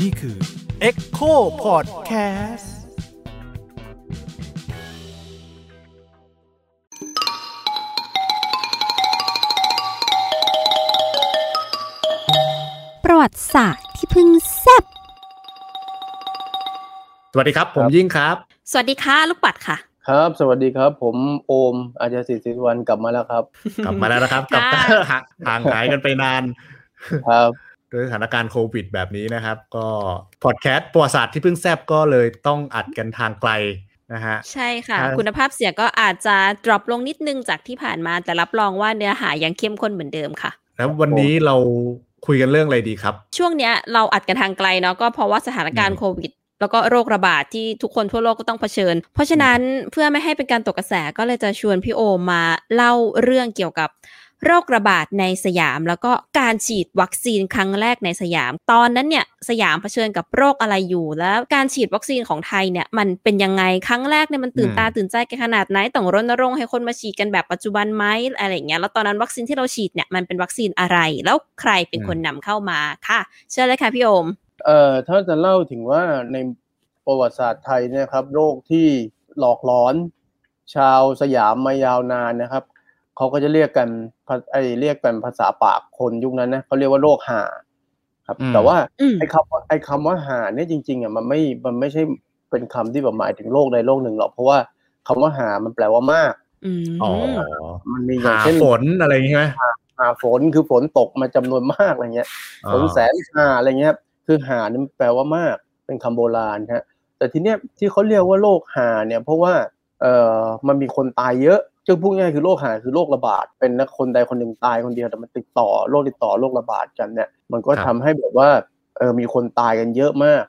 นี่คือ Echo Podcast ประวัติศาสตร์ที่เพิ่งแซ่บสวัสดีครับ ผมยิ่งครับ สวัสดีค่ะ ลูกปัดค่ะ ครับ สวัสดีครับ ผมโอมอาจารย์ศิษย์ศิริวันกลับมาแล้วครับ กลับมาแล้วนะครับกลับค่ะห่างห่างหายกันไปนาน ครับด้วยสถานการณ์โควิดแบบนี้นะครับ ก็พอดแคสต์ประวัติศาสตร์ที่เพิ่งแซบก็เลยต้องอัดกันทางไกลนะฮะใช่ค่ะครับคุณภาพเสียงก็อาจจะ drop ลงนิดนึงจากที่ผ่านมาแต่รับรองว่าเนื้อหายังเข้มข้นเหมือนเดิมค่ะ แล้ววันนี้เราคุยกันเรื่องอะไรดีครับ ช่วงเนี้ยเราอัดกันทางไกลเนาะก็เพราะว่าสถานการณ์อืมโควิดแล้วก็โรคระบาดที่ทุกคนทั่วโลกก็ต้องเผชิญ เพราะฉะนั้นเพื่อไม่ให้เป็นการตกกระแสก็เลยจะชวนพี่โอมมาเล่าเรื่องเกี่ยวกับ โรคระบาดในสยาม แล้วก็การฉีดวัคซีนครั้งแรกในสยาม ตอนนั้นเนี่ยสยามเผชิญกับโรคอะไรอยู่ แล้วการฉีดวัคซีนของไทยเนี่ยมันเป็นยังไงครั้งแรกเนี่ยมันตื่นตาตื่นใจกันขนาดไหนต้องรณรงค์ให้คนมาฉีดกันแบบปัจจุบันไหมอะไรอย่างเงี้ยแล้วตอนนั้นวัคซีนที่เราฉีดเนี่ยมันเป็นวัคซีนอะไร แล้วใครเป็นคนนำเข้ามาค่ะเชิญเลยค่ะพี่โอมเอ่อถ้าจะเล่าถึงว่าในประวัติศาสตร์ไทยเนี่ยครับโรคที่หลอกหลอน ชาวสยามมายาวนานนะครับ เขาก็จะเรียกกันภาไอเรียกกันภาษาปากคนยุคนั้นนะเขาเรียกว่าโรคห่าครับอืมแต่ว่าอืมไอ้คำว่าไอ้คำว่าห่าเนี่ยจริง ๆอะมันไม่มันไม่ใช่เป็นคำที่แบบหมายถึงโรคใดโรคหนึ่งหรอกเพราะว่าคำว่าห่ามันแปลว่ามากอืมอ๋อมันมีอย่างหาเช่นฝนอะไรอย่างงี้ใช่ไหมหาฝนคือฝนตกมาจำนวนมากอะไรเงี้ยฝนแสนหาอะไรเงี้ย คือหานี่มันแปลว่ามาก เป็นคำโบราณฮะแต่ทีเนี้ยที่เขาเรียกว่าโรคหาเนี่ย เพราะว่าเอ่อมันมีคนตายเยอะ จึงพูดง่ายๆคือโรคหาคือโรคระบาด เป็นนักคนใดคนหนึ่งตายคนเดียวแต่มันติดต่อโรคติดต่อโรคระบาดกันเนี่ย มันก็ทำให้แบบว่าเออมีคนตายกันเยอะมาก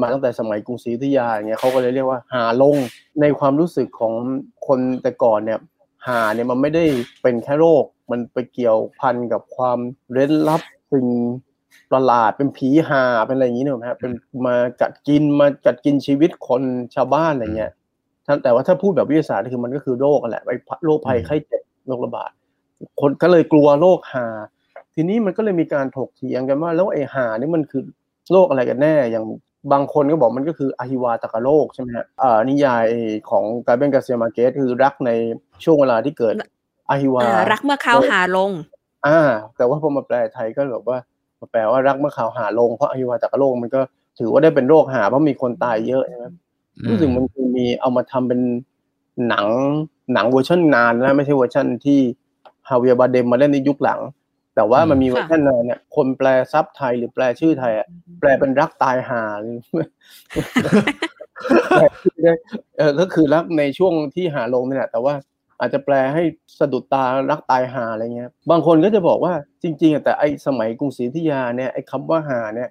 มาตั้งแต่สมัยกรุงศรีอยุธยาอย่างเงี้ยเขาก็เลยเรียกว่าหาลงในความรู้สึกของคนแต่ก่อนเนี่ยหาเนี่ยมันไม่ได้เป็นแค่โรค มันไปเกี่ยวพันกับความเร้นลับสิ่งประหลาดเป็นผีหาเป็นอะไรอย่างนี้เนี่ยครับเป็นมากัดกินมากัดกินชีวิตคนชาวบ้านอะไรเงี้ย แต่ว่าถ้าพูดแบบวิทยาศาสตร์คือมันก็คือโรคอะแหละไอ้โรคภัยไข้เจ็บโรคระบาด คนก็เลยกลัวโรคหา ทีนี้มันก็เลยมีการถกเถียงกันว่า แล้วไอ้หานี่มันคือโรคอะไรกันแน่ อย่างบางคนก็บอกมันก็คืออหิวาตกโรคใช่ไหมฮะอ่านิยายของการเบนกาเซียมาเกสคือรักในช่วงเวลาที่เกิดอหิวาอ่ารักเมื่อคราวห่าลง อ่า แต่ว่าพอมาแปลไทยก็แบบว่ามาแปลว่ารักเมื่อคราวห่าลงเพราะอหิวาตกโรคมันก็ถือว่าได้เป็นโรคห่าเพราะมีคนตายเยอะใช่ไหม รู้สึกมันคือมีเอามาทำเป็นหนังหนังเวอร์ชันนานแล้วไม่ใช่เวอร์ชันที่ฮาเวียร์บาเดมมาเล่นในยุคหลัง แต่ว่ามันมีเวอร์ชันนานเนี่ยคนแปลซับไทยหรือแปลชื่อไทยอะแปลเป็นรักตายห่าหรือแปลชื่อได้เออก็คือรักในช่วงที่หาลงนี่แหละแต่ว่าอาจจะแปลให้สะดุดตารักตายหาอะไรเงี้ย บางคนก็จะบอกว่าจริงๆอะแต่ไอสมัยกรุงศรีอยุธยาเนี่ยไอคำว่าหาเนี่ย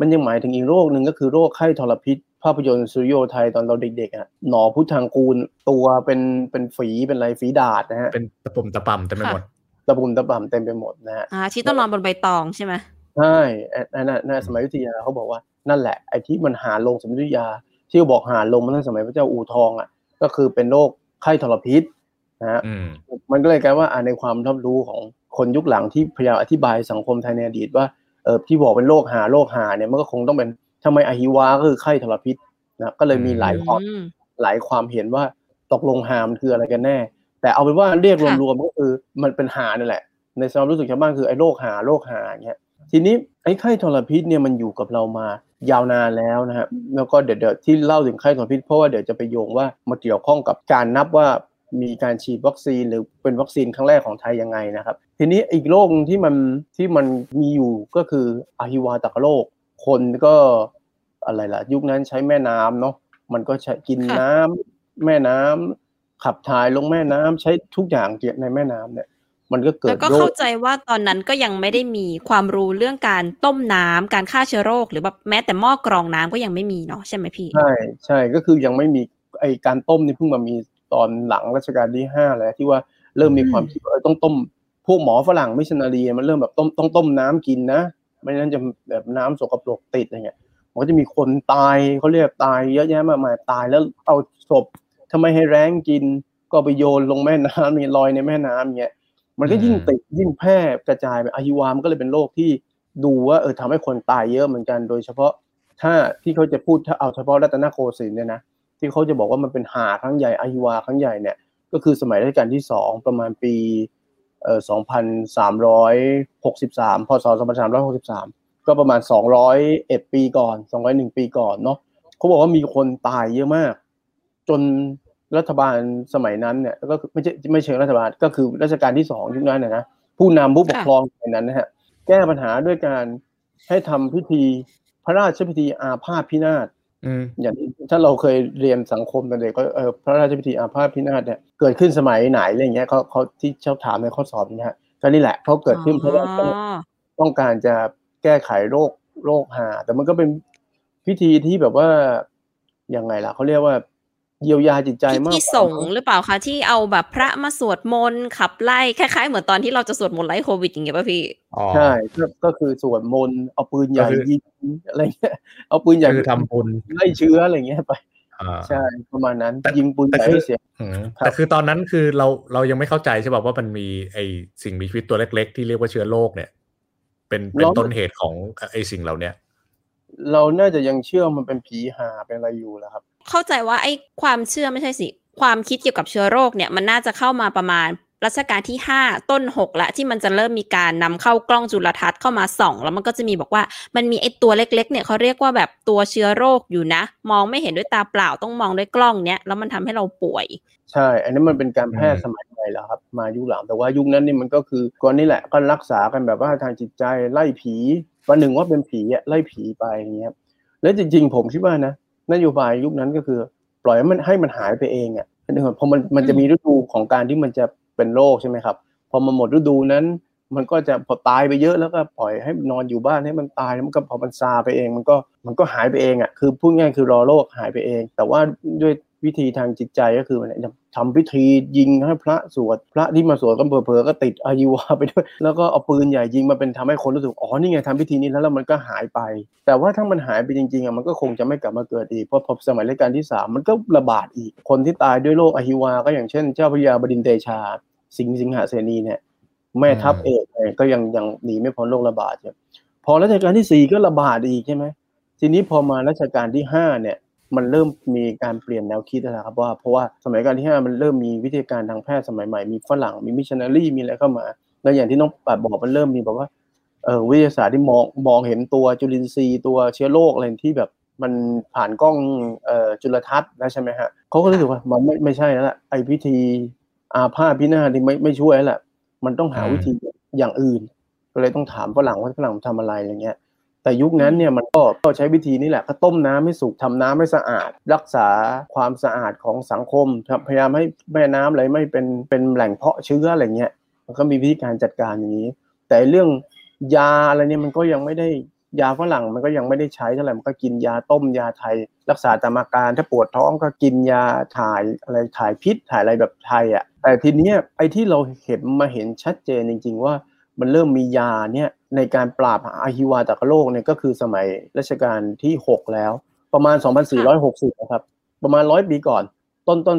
มันยังหมายถึงอีกโรคหนึ่งก็คือโรคไข้ทรพิษ ภาพยนตร์สุริโยไทยตอนเราเด็กๆอะหนอพุทธังกูลตัวเป็นเป็นฝีเป็นอะไรฝีดาดนะฮะเป็นตะปุ่มตะป่ำเต็มไปหมดตะปุ่มตะป่ำเต็มไปหมดนะฮะอ่าที่ต้องนอนบนใบตองใช่ไหมใช่อันนั้นนะสมัยอยุธยาเขาบอกว่านั่นแหละไอ้ที่มันหาลงสมัยอยุธยา ที่บอกหาลงมาตั้งสมัยพระเจ้าอู่ทองอะ ก็คือเป็นโรคไข้ทรพิษนะฮะอืมมันก็เลยกลายว่าอ่าในความรับรู้ของคนยุคหลังที่พยายามอธิบายสังคมไทยในอดีตว่าเออที่บอกเป็นโรคหาโรคหาเนี่ยมันก็คงต้องเป็น ทำไมอหิวาก็คือไข้ทรพิษนะก็เลยมีหลายความอืมหลายความเห็นว่าตกลงหามนคืออะไรกันแน่ แต่เอาเป็นว่าเรียกค่ะรวมๆก็คือมันเป็นหานั่นแหละ ในความรู้สึกชาวบ้านคือไอ้โรคหาโรคหาอย่างเงี้ยทีนี้ไอ้ไข้ทรพิษเนี่ยมันอยู่กับเรามายาวนานแล้วนะฮะแล้วก็เดี๋ยวเดี๋ยวที่เล่าถึงไข้ทรพิษเพราะว่าเดี๋ยวจะไปโยงว่ามาเกี่ยวข้องกับการนับว่ามีการฉีดวัคซีนหรือเป็นวัคซีนครั้งแรกของไทยยังไงนะครับ ทีนี้อีกโรคหนึ่งที่มันที่มันมีอยู่ก็คืออหิวาตกโรค คนก็อะไรล่ะ ยุคนั้นใช้แม่น้ำเนาะมันก็ใช้กินค่ะน้ำแม่น้ำขับถ่ายลงแม่น้ำใช้ทุกอย่างเกี่ยวในแม่น้ำเนี่ย มันก็เกิแล้ดวก็โรเข้าคใจว่าตอนนั้นก็ยังไม่ได้มีความรู้เรื่องการต้มน้ำการฆ่าเชื้อโรค หรือแบบแม้แต่หม้อกรองน้ำก็ยังไม่มีเนาะใช่ไหมพี่ใช่ใช่ก็คือยังไม่มีไอการต้มนี่เพิ่งมามีตอนหลังรัชกาลที่ห้าแล้วที่ว่าเริ่มมีความคิดว่าเออต้องต้มพวกหมอฝรั่งมิชชันนารีมันเริ่มแบบต้มต้องต้มน้ำกินนะ ไม่งั้นจะแบบน้ำสกปรกติดอะไรเงี้ยมันก็จะมีคนตายเขาเรียกตายเยอะแยะมากมายตายแล้วเอาศพทำไมให้แรงกินก็ไปโยนลงแม่น้ำนี่ลอยในแม่น้ำเงี้ยมันก็ยิ่งติดยิ่งแพร่กระจายไปอหิวามันก็เลยเป็นโรคที่ดูว่าเออทำให้คนตายเยอะเหมือนกัน โดยเฉพาะถ้าที่เขาจะพูดถ้าเอาเฉพาะรัตนโกสินทร์เนี่ยนะที่เขาจะบอกว่ามันเป็นหาครั้งใหญ่อหิวาครั้งใหญ่เนี่ยก็คือสมัยรัชกาลที่สองประมาณปี เอ่อสองพันสามร้อยหกสิบสามพศสองพันสามร้อยหกสิบสามก็ประมาณสองร้อยเอ็ดปีก่อนสองร้อยหนึ่งปีก่อนเนาะเขาบอกว่ามีคนตายเยอะมาก จนรัฐบาลสมัยนั้นเนี่ยก็ไม่ใช่ไม่เชิงรัฐบาลก็คือรัชกาลที่สองยุคนั้นนะนะผู้นำผู้ปกครองในนั้นนะฮะแก้ปัญหาด้วยการให้ทำพิธีพระราชพิธีอาพาธพินาศ อืมอย่างที่ถ้าเราเคยเรียนสังคมตอนเด็กก็เออพระราชพิธีอาพาธพินาศเนี่ยเกิดขึ้นสมัยไหนอะไรเงี้ยเขาเขาที่ชอบถามในข้อสอบนะฮะก็นี่แหละเขาเกิดขึ้นเพราะว่าต้องอ๋อต้องการจะแก้ไขโรคโรคหาแต่มันก็เป็นพิธีที่แบบว่ายังไงล่ะเขาเรียกว่า เยียวยาจิตใจมากที่กว่าสงฆ์หรือเปล่าคะที่เอาแบบพระมาสวดมนต์ขับไล่คล้ายๆเหมือนตอนที่เราจะสวดมนต์ไล่โควิดอย่างเงี้ยป่ะพี่อ๋อใช่ก็ก็คือสวดมนต์เอาปืนใหญ่ก็คือยิงอะไรเงี้ยเอาปืนใหญ่คือทำบุญไล่เชื้ออะไรเงี้ยไปอ่าใช่ประมาณนั้นแต่ยิงปืนแต่ใหญ่คือให้เสียอืมครับแต่คือตอนนั้นคือเราเรายังไม่เข้าใจใช่ป่ะว่ามันมีไอสิ่งมีชีวิตตัวเล็ก ๆ ที่เรียกว่าเชื้อโรคเนี่ย เป็นเป็นต้นเหตุของไอสิ่งเหล่าเนี้ยเราน่าจะยังเชื่อมันเป็นผีหาเป็นอะไรอยู่แหล้วครับ เข้าใจว่าไอ้ความเชื่อไม่ใช่สิ ความคิดเกี่ยวกับเชื้อโรคเนี่ยมันน่าจะเข้ามาประมาณรัชกาลที่ 5 ต้น 6 ละที่มันจะเริ่มมีการนำเข้ากล้องจุลทรรศน์เข้ามาส่อง แล้วมันก็จะมีบอกว่ามันมีไอ้ตัวเล็กๆเนี่ยเขาเรียกว่าแบบตัวเชื้อโรคอยู่นะ มองไม่เห็นด้วยตาเปล่าต้องมองด้วยกล้องเนี้ยแล้วมันทำให้เราป่วย ใช่ อันนี้มันเป็นการแพทย์สมัยใหม่แล้วครับ มายุคหลังแต่ว่ายุคนั้นนี่มันก็คือก่อนนี่แหละก็รักษากันแบบว่าทางจิตใจไล่ผีวันหนึ่งว่าเป็นผีอะไล่ผีไปอย่างเงี้ยแล้วจริงๆ ผมคิดว่านะ นโยบายยุคนั้นก็คือ ปล่อยให้มันให้มันหายไปเองอะนึกออกพอมันมันจะมีฤดูของการที่มันจะเป็นโรคใช่ไหมครับ พอมันหมดฤดูนั้น มันก็จะพอตายไปเยอะแล้วก็ปล่อยให้มันนอนอยู่บ้านให้มันตายแล้วมันก็พอมันซาไปเอง มันก็มันก็หายไปเองอะคือพูดง่ายคือรอโรคหายไปเอง แต่ว่าด้วยวิธีทางจิตใจก็คือมันจะทำพิธียิงให้พระสวด พระที่มาสวดก็เผลอๆก็ติดอายุวาไปด้วย แล้วก็เอาปืนใหญ่ยิงมาเป็นทำให้คนรู้สึกอ๋อนี่ไงทำพิธีนี้แล้วแล้วมันก็หายไป แต่ว่าถ้ามันหายไปจริงๆอะมันก็คงจะไม่กลับมาเกิดอีกเพราะพอสมัยรัชกาลที่สามมันก็ระบาดอีกคนที่ตายด้วยโรคอหิวา ก็อย่างเช่น เจ้าพระยาบดินเดชา สิงห์สิงหเสนีเนี่ยแม่ทัพเอกก็ยังยังหนีไม่พ้นโรคระบาดเนี่ยพอรัชกาลที่สี่ก็ระบาดอีกใช่ไหมทีนี้พอมารัชกาลที่ห้าเนี่ย มันเริ่มมีการเปลี่ยนแนวคิดแล้วนะครับว่าเพราะว่าสมัยรัชกาลที่ห้ามันเริ่มมีวิธีการทางแพทย์สมัยใหม่มีฝรั่งมีมิชชันนารีมีอะไรเข้ามาแล้วอย่างที่น้องปัดบอกมันเริ่มมีแบบว่าเออวิทยาศาสตร์ที่มองมองเห็นตัวจุลินทรีย์ตัวเชื้อโรคอะไรที่แบบมันผ่านกล้องเอ่อจุลทรรศน์แล้วใช่ไหมฮะเขาก็รู้สึกว่ามันไม่ไม่ใช่แล้วล่ะไอ้พิธีอาพาธพินาศนี่ไม่ไม่ช่วยแล้วล่ะมันต้องหาอืมวิธีอย่างอื่น ก็เลยต้องถามฝรั่งว่าฝรั่งทำอะไรอย่างเงี้ย แต่ยุคนั้นเนี่ยมันก็ก็ใช้วิธีนี้แหละก็ต้มน้ำให้สุกทำน้ำให้สะอาด รักษาความสะอาดของสังคมพยายามให้แม่น้ำอะไรไม่เป็นเป็นแหล่งเพาะเชื้ออะไรเงี้ยมันก็มีวิธีการจัดการอย่างนี้ แต่เรื่องยาอะไรเนี่ยมันก็ยังไม่ได้ยาฝรั่งมันก็ยังไม่ได้ใช้เท่าไหร่มันก็กินยาต้มยาไทย รักษาตามอาการถ้าปวดท้องก็กินยาถ่ายอะไรถ่ายพิษถ่ายอะไรแบบไทยอะแต่ทีเนี้ยไอ้ที่เราเห็นมาเห็นชัดเจนจริง ๆ ว่า มันเริ่มมียาเนี่ยในการปราบอาฮิวาตกโรคเนี่ยก็คือสมัยรัชกาลที่ 6 แล้ว ประมาณ 2460 นะครับ ประมาณร้อยปีก่อน ต้นต้น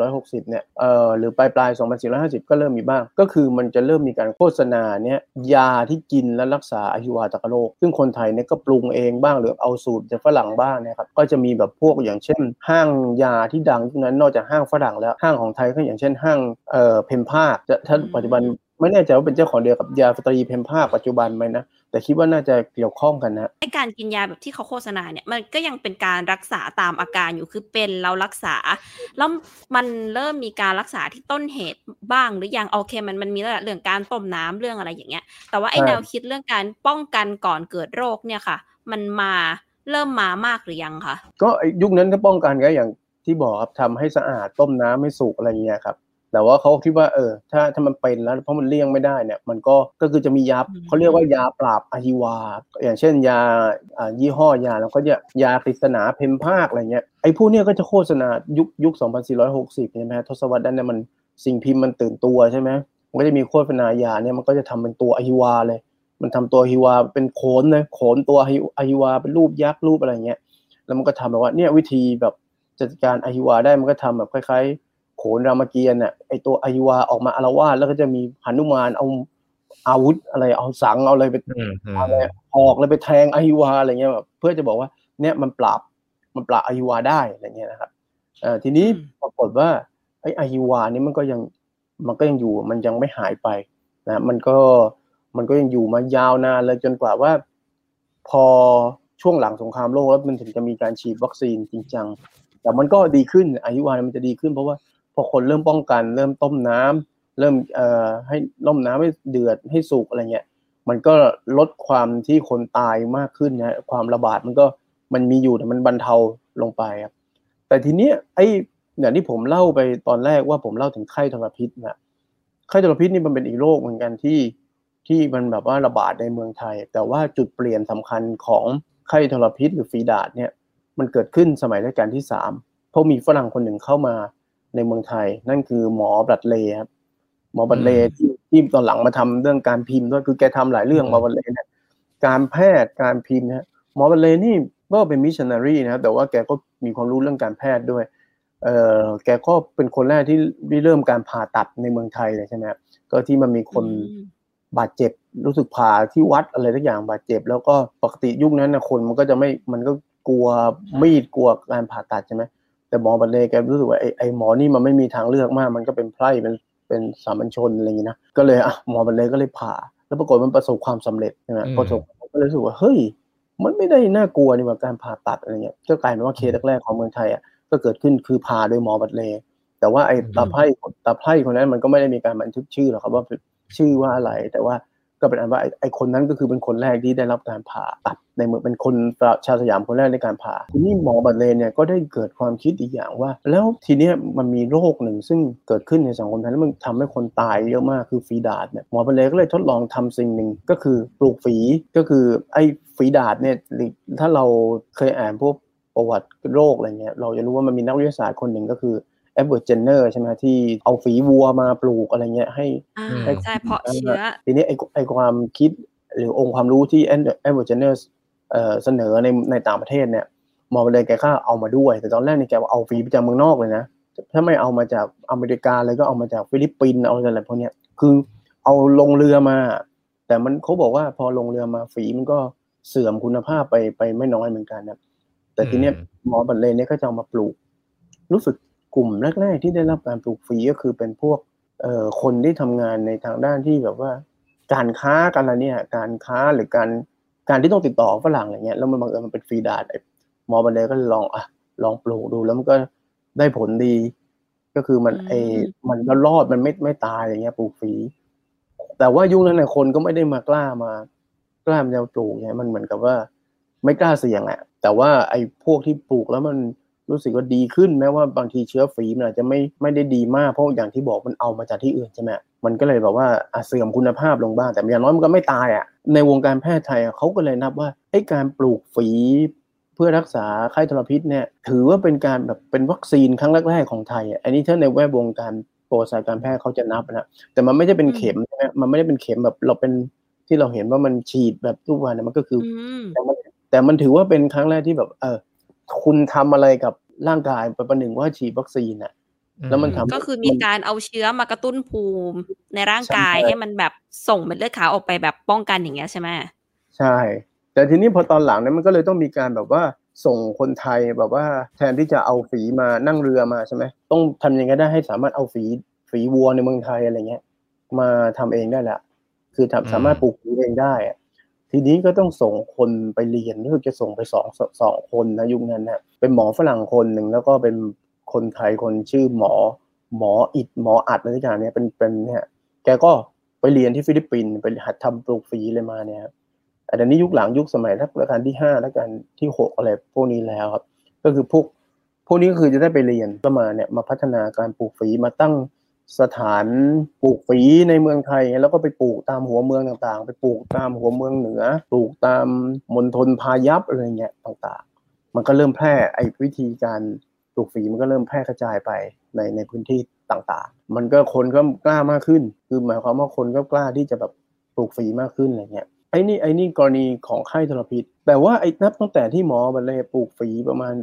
2460 เนี่ยเอ่อหรือปลายปลาย 2450 ก็เริ่มมีบ้าง ก็คือมันจะเริ่มมีการโฆษณาเนี่ยยาที่กินและรักษาอายุวาตกโรค ซึ่งคนไทยเนี่ยก็ปรุงเองบ้างหรือเอาสูตรจากฝรั่งบ้างนะครับก็จะมีแบบพวกอย่างเช่น ห้างยาที่ดังยุคนั้นนอกจากห้างฝรั่งแล้วห้างของไทยก็อย่างเช่นห้างเอ่อเพมภาคจะถ้าปัจจุบัน ไม่แน่ใจว่าเป็นเจ้าของเดียวกับยาสตรีเพมภาคปัจจุบันไหมนะ แต่คิดว่าน่าจะเกี่ยวข้องกันนะไอการกินยาแบบที่เขาโฆษณาเนี่ย มันก็ยังเป็นการรักษาตามอาการอยู่คือเป็นเรารักษา แล้วมันเริ่มมีการรักษาที่ต้นเหตุบ้างหรือยังโอเคมันมันมีแล้วแหละเรื่องการต้มน้ำเรื่องอะไรอย่างเงี้ย แต่ว่าไอใช่แนวคิดเรื่องการป้องกันก่อนเกิดโรคเนี่ยค่ะ มันมาเริ่มมามากหรือยังคะก็ไอ้ยุคนั้นก็ป้องกันก็อย่างที่บอกครับทำให้สะอาดต้มน้ำให้สุกอะไรเงี้ยครับ แต่ว่าเขาคิดว่าเออถ้าถ้ามันเป็นแล้วเพราะมันเลี่ยงไม่ได้เนี่ย มันก็ก็คือจะมียาอืมเขาเรียกว่ายาปราบอะฮิวา อย่างเช่นยาอ่ายี่ห้อยาแล้วก็จะยาปริศนาเพมภาคอะไรเงี้ยไอ้พวกเนี้ยก็จะโฆษณายุคยุค 2460ใช่ไหมฮะทศวรรษนั้นเนี่ยมันสิ่งพิมพ์มันตื่นตัวใช่ไหมมันก็จะมีโฆษณายาเนี่ยมันก็จะทำเป็นตัวอะฮิวาเลย มันทำตัวอะฮิวาเป็นโขนเลยโขนตัวอะฮิอะฮิวาเป็นรูปยักษ์รูปอะไรเงี้ยแล้วมันก็ทำแบบว่าเนี่ยวิธีแบบจัดการอะฮิวาได้มันก็ทำแบบคล้ายๆ โขนรามเกียรติ์น่ะไอตัวอายุวาออกมาอารวาสแล้วก็จะมีหนุมานเอาอาวุธอะไรเอาสังเอาอะไรไปอืมอืมอะไรออกเลยไปแทงอายุวาอะไรเงี้ยแบบเพื่อจะบอกว่าเนี่ยมันปราบมันปราบอายุวาได้อะไรเงี้ยนะครับเอ่อทีนี้อืมปรากฏว่าไอ้อายุวานี่มันก็ยังมันก็ยังอยู่มันยังไม่หายไปนะมันก็มันก็ยังอยู่มายาวนานเลยจนกว่าว่า พอช่วงหลังสงครามโลกแล้วมันถึงจะมีการฉีดวัคซีนจริงจังแต่มันก็ดีขึ้นอายุวานมันจะดีขึ้นเพราะว่า พอคนเริ่มป้องกัน เริ่มต้มน้ำเริ่มเอ่อให้ต้มน้ำให้เดือดให้สุกอะไรเงี้ยมันก็ลดความที่คนตายมากขึ้นนะความระบาดมันก็มันมีอยู่แต่มันบรรเทาลงไปครับแต่ทีเนี้ยไอ้อย่างที่ผมเล่าไปตอนแรกว่าผมเล่าถึงไข้ทรพิษนะไข้ทรพิษนี่มันเป็นอีกโรคเหมือนกันที่ที่มันแบบว่าระบาดในเมืองไทย แต่ว่าจุดเปลี่ยนสำคัญของไข้ทรพิษหรือฝีดาษเนี่ยมันเกิดขึ้นสมัยรัชกาลที่สามเพราะมีฝรั่งคนหนึ่งเข้ามา ในเมืองไทย นั่นคือหมอบรัดเลย์ครับหมอบรัดเลย์ที่ที่ตอนหลังมาทำเรื่องการพิมพ์ด้วยคือแกทำหลายเรื่องหมอบรัดเลย์เนี่ยการแพทย์การพิมพ์นะหมอบรัดเลย์นี่ก็เป็นมิชชันนารีนะครับแต่ว่าแกก็มีความรู้เรื่องการแพทย์ด้วยเออแกก็เป็นคนแรกที่ริเริ่มการผ่าตัดในเมืองไทยเลยใช่ไหมครับก็ที่มันมีคนอืมบาดเจ็บรู้สึกผ่าที่วัดอะไรทุกอย่างบาดเจ็บ แล้วก็ปกติยุคนั้นนะคนมันก็จะไม่มันก็กลัวมีดกลัวการผ่าตัดใช่ไหม แต่หมอบัลเลย์แกรู้สึกว่าไอ้ไอ้หมอนี่มันไม่มีทางเลือกมาก มันก็เป็นไพร่เป็นเป็นสามัญชนอะไรอย่างนี้นะก็เลยอะหมอบัลเลย์ก็เลยผ่า แล้วปรากฏมันประสบความสำเร็จใช่ไหมอืมประสบก็เลยรู้สึกว่าเฮ้ย มันไม่ได้น่ากลัวนี่ว่าการผ่าตัดอะไรเงี้ยก็กลายเป็นว่าเคสแรกๆของเมืองไทยอะก็เกิดขึ้นคือผ่าโดยหมอบัตเลย์แต่ว่าไอ้ตาไพร่ตาไพร่คนนั้นมันก็ไม่ได้มีการบันทึกชื่อหรอกครับว่าชื่อว่าอะไรแต่ว่า ก็เป็นอันว่าไอ้คนนั้นก็คือเป็นคนแรกที่ได้รับการผ่าตัดในเมืองเป็นคนชาวสยามคนแรกในการผ่าทีนี้หมอบัตเลย์เนี่ยก็ได้เกิดความคิดอีกอย่างว่า แล้วทีเนี้ยมันมีโรคหนึ่งซึ่งเกิดขึ้นในสังคมไทยแล้วมันทำให้คนตายเยอะมากคือฝีดาษเนี่ยหมอบรัดเลย์ก็เลยทดลองทำสิ่งหนึ่งก็คือปลูกฝีก็คือไอ้ฝีดาษเนี่ยถ้าเราเคยอ่านพวกประวัติโรคอะไรเงี้ยเราจะรู้ว่ามันมีนักวิทยาศาสตร์คนหนึ่งก็คือ เอ็ดเวิร์ดเจนเนอร์ใช่ไหมที่เอาฝีวัวมาปลูกอะไรเงี้ยให้อ่าอืมใช่เพราะเชื้อทีนี้ไอ้ไอ้ความคิดหรือองค์ความรู้ที่เอ็ดเอ็ดเวิร์ดเจนเนอร์เสนอในในต่างประเทศเนี่ยมองไปเลยแกก็เอามาด้วย แต่ตอนแรกเนี่ยแกว่าเอาฝีมาจากเมืองนอกเลยนะถ้าไม่เอามาจากอเมริกาเลยก็เอามาจากฟิลิปปินส์เอาอะไรพวกเนี้ยคือเอาลงเรือมา แต่มันเขาบอกว่าพอลงเรือมาฝีมันก็เสื่อมคุณภาพไปไปไม่น้อยเหมือนกันนะแต่ทีเนี้ยหมอบรัดเลย์เนี่ยก็จะเอามาปลูก รู้สึก กลุ่มแรกๆที่ได้รับการปลูกฝีก็คือเป็นพวกเอ่อคนที่ทำงานในทางด้านที่แบบว่า การค้ากันอะไรเนี่ย การค้าหรือการการที่ต้องติดต่อฝรั่งอะไรเงี้ยแล้วมันบังเอิญมันเป็นฟรีดาดไอ้หมอบัลเลย์ก็ลองอะลองปลูกดูแล้วมันก็ได้ผลดี ก็คือมันอืมไอ้มันก็รอดมันไม่ไม่ตายอย่างเงี้ย ปลูกฟรีแต่ว่ายุคนั้นเนี่ยคนก็ไม่ได้มากล้ามากล้ามาจะปลูกเนี่ยมันเหมือนกับว่า ไม่กล้าเสี่ยงอะแต่ว่าไอ้พวกที่ปลูกแล้วมัน รู้สึกว่าดีขึ้นแม้ว่าบางทีเชื้อฝีมันอาจจะไม่ไม่ได้ดีมากเพราะอย่างที่บอกมันเอามาจากที่อื่นใช่ไหมมันก็เลยแบบว่าอะเสื่อมคุณภาพลงบ้างแต่อย่างน้อยมันก็ไม่ตายอะในวงการแพทย์ไทยอะเขาก็เลยนับว่าไอ้การปลูกฝีเพื่อรักษาไข้ทรพิษเนี่ยถือว่าเป็นการแบบเป็นวัคซีนครั้งแรกๆของไทยอะอันนี้ถ้าในแวดวงการประวัติศาสตร์การแพทย์เขาจะนับนะแต่มันไม่ได้เป็นเข็มใช่ไหมมันไม่ได้เป็นเข็มแบบเราเป็นที่เราเห็นว่ามันฉีดแบบทุกวันนะมันก็คืออืมแต่มันแต่มันถือว่าเป็นครั้งแรกที่แบบเออ คุณทำอะไรกับร่างกายประหนึ่งว่าฉีดวัคซีนน่ะแล้วมันทำก็คือมีการเอาเชื้อมากระตุ้นภูมิในร่างกายใช่ให้มันแบบส่งเม็ดเลือดขาวออกไปแบบป้องกันอย่างเงี้ยใช่ไหมใช่ แต่ทีนี้พอตอนหลังเนี่ยมันก็เลยต้องมีการแบบว่าส่งคนไทยแบบว่าแทนที่จะเอาฝีมานั่งเรือมาใช่ไหมต้องทำยังไงได้ให้สามารถเอาฝีฝีวัวในเมืองไทยอะไรเงี้ย มาทำเองได้แหละคือทำอืมสามารถปลูกฝีเองได้อะ ทีนี้ก็ต้องส่งคนไปเรียนรู้สึกจะส่งไปสองสองคนนะยุคนั้นนะเป็นหมอฝรั่งคนหนึ่งแล้วก็เป็นคนไทยคนชื่อหมอ หมออิดหมออัดอะไรอย่างเนี่ยเป็นเป็นเนี่ยแกก็ไปเรียนที่ฟิลิปปินส์ไปหัดทำปลูกฝีเลยมาเนี่ยครับแต่นี้ยุคหลังยุคสมัยรัชกาลที่ห้ารัชกาลที่หกอะไรพวกนี้แล้วครับ ก็คือพวกพวกนี้ก็คือจะได้ไปเรียนก็มาเนี่ยมาพัฒนาการปลูกฝีมาตั้ง สถานปลูกฝีในเมืองไทย แล้วก็ไปปลูกตามหัวเมืองต่างๆ ไปปลูกตามหัวเมืองเหนือ ปลูกตามมณฑลพายัพอะไรเงี้ยต่างๆ มันก็เริ่มแพร่ไอ้วิธีการปลูกฝีมันก็เริ่มแพร่กระจายไปในในพื้นที่ต่างๆ มันก็คนก็กล้ามากขึ้น คือหมายความว่าคนก็กล้าที่จะแบบปลูกฝีมากขึ้นอะไรเงี้ยไอ้นี่ไอ้นี่กรณีของไข้ทรพิษ แต่ว่าไอ้นับตั้งแต่ที่หมอบัลเลปลูกฝีประมาณ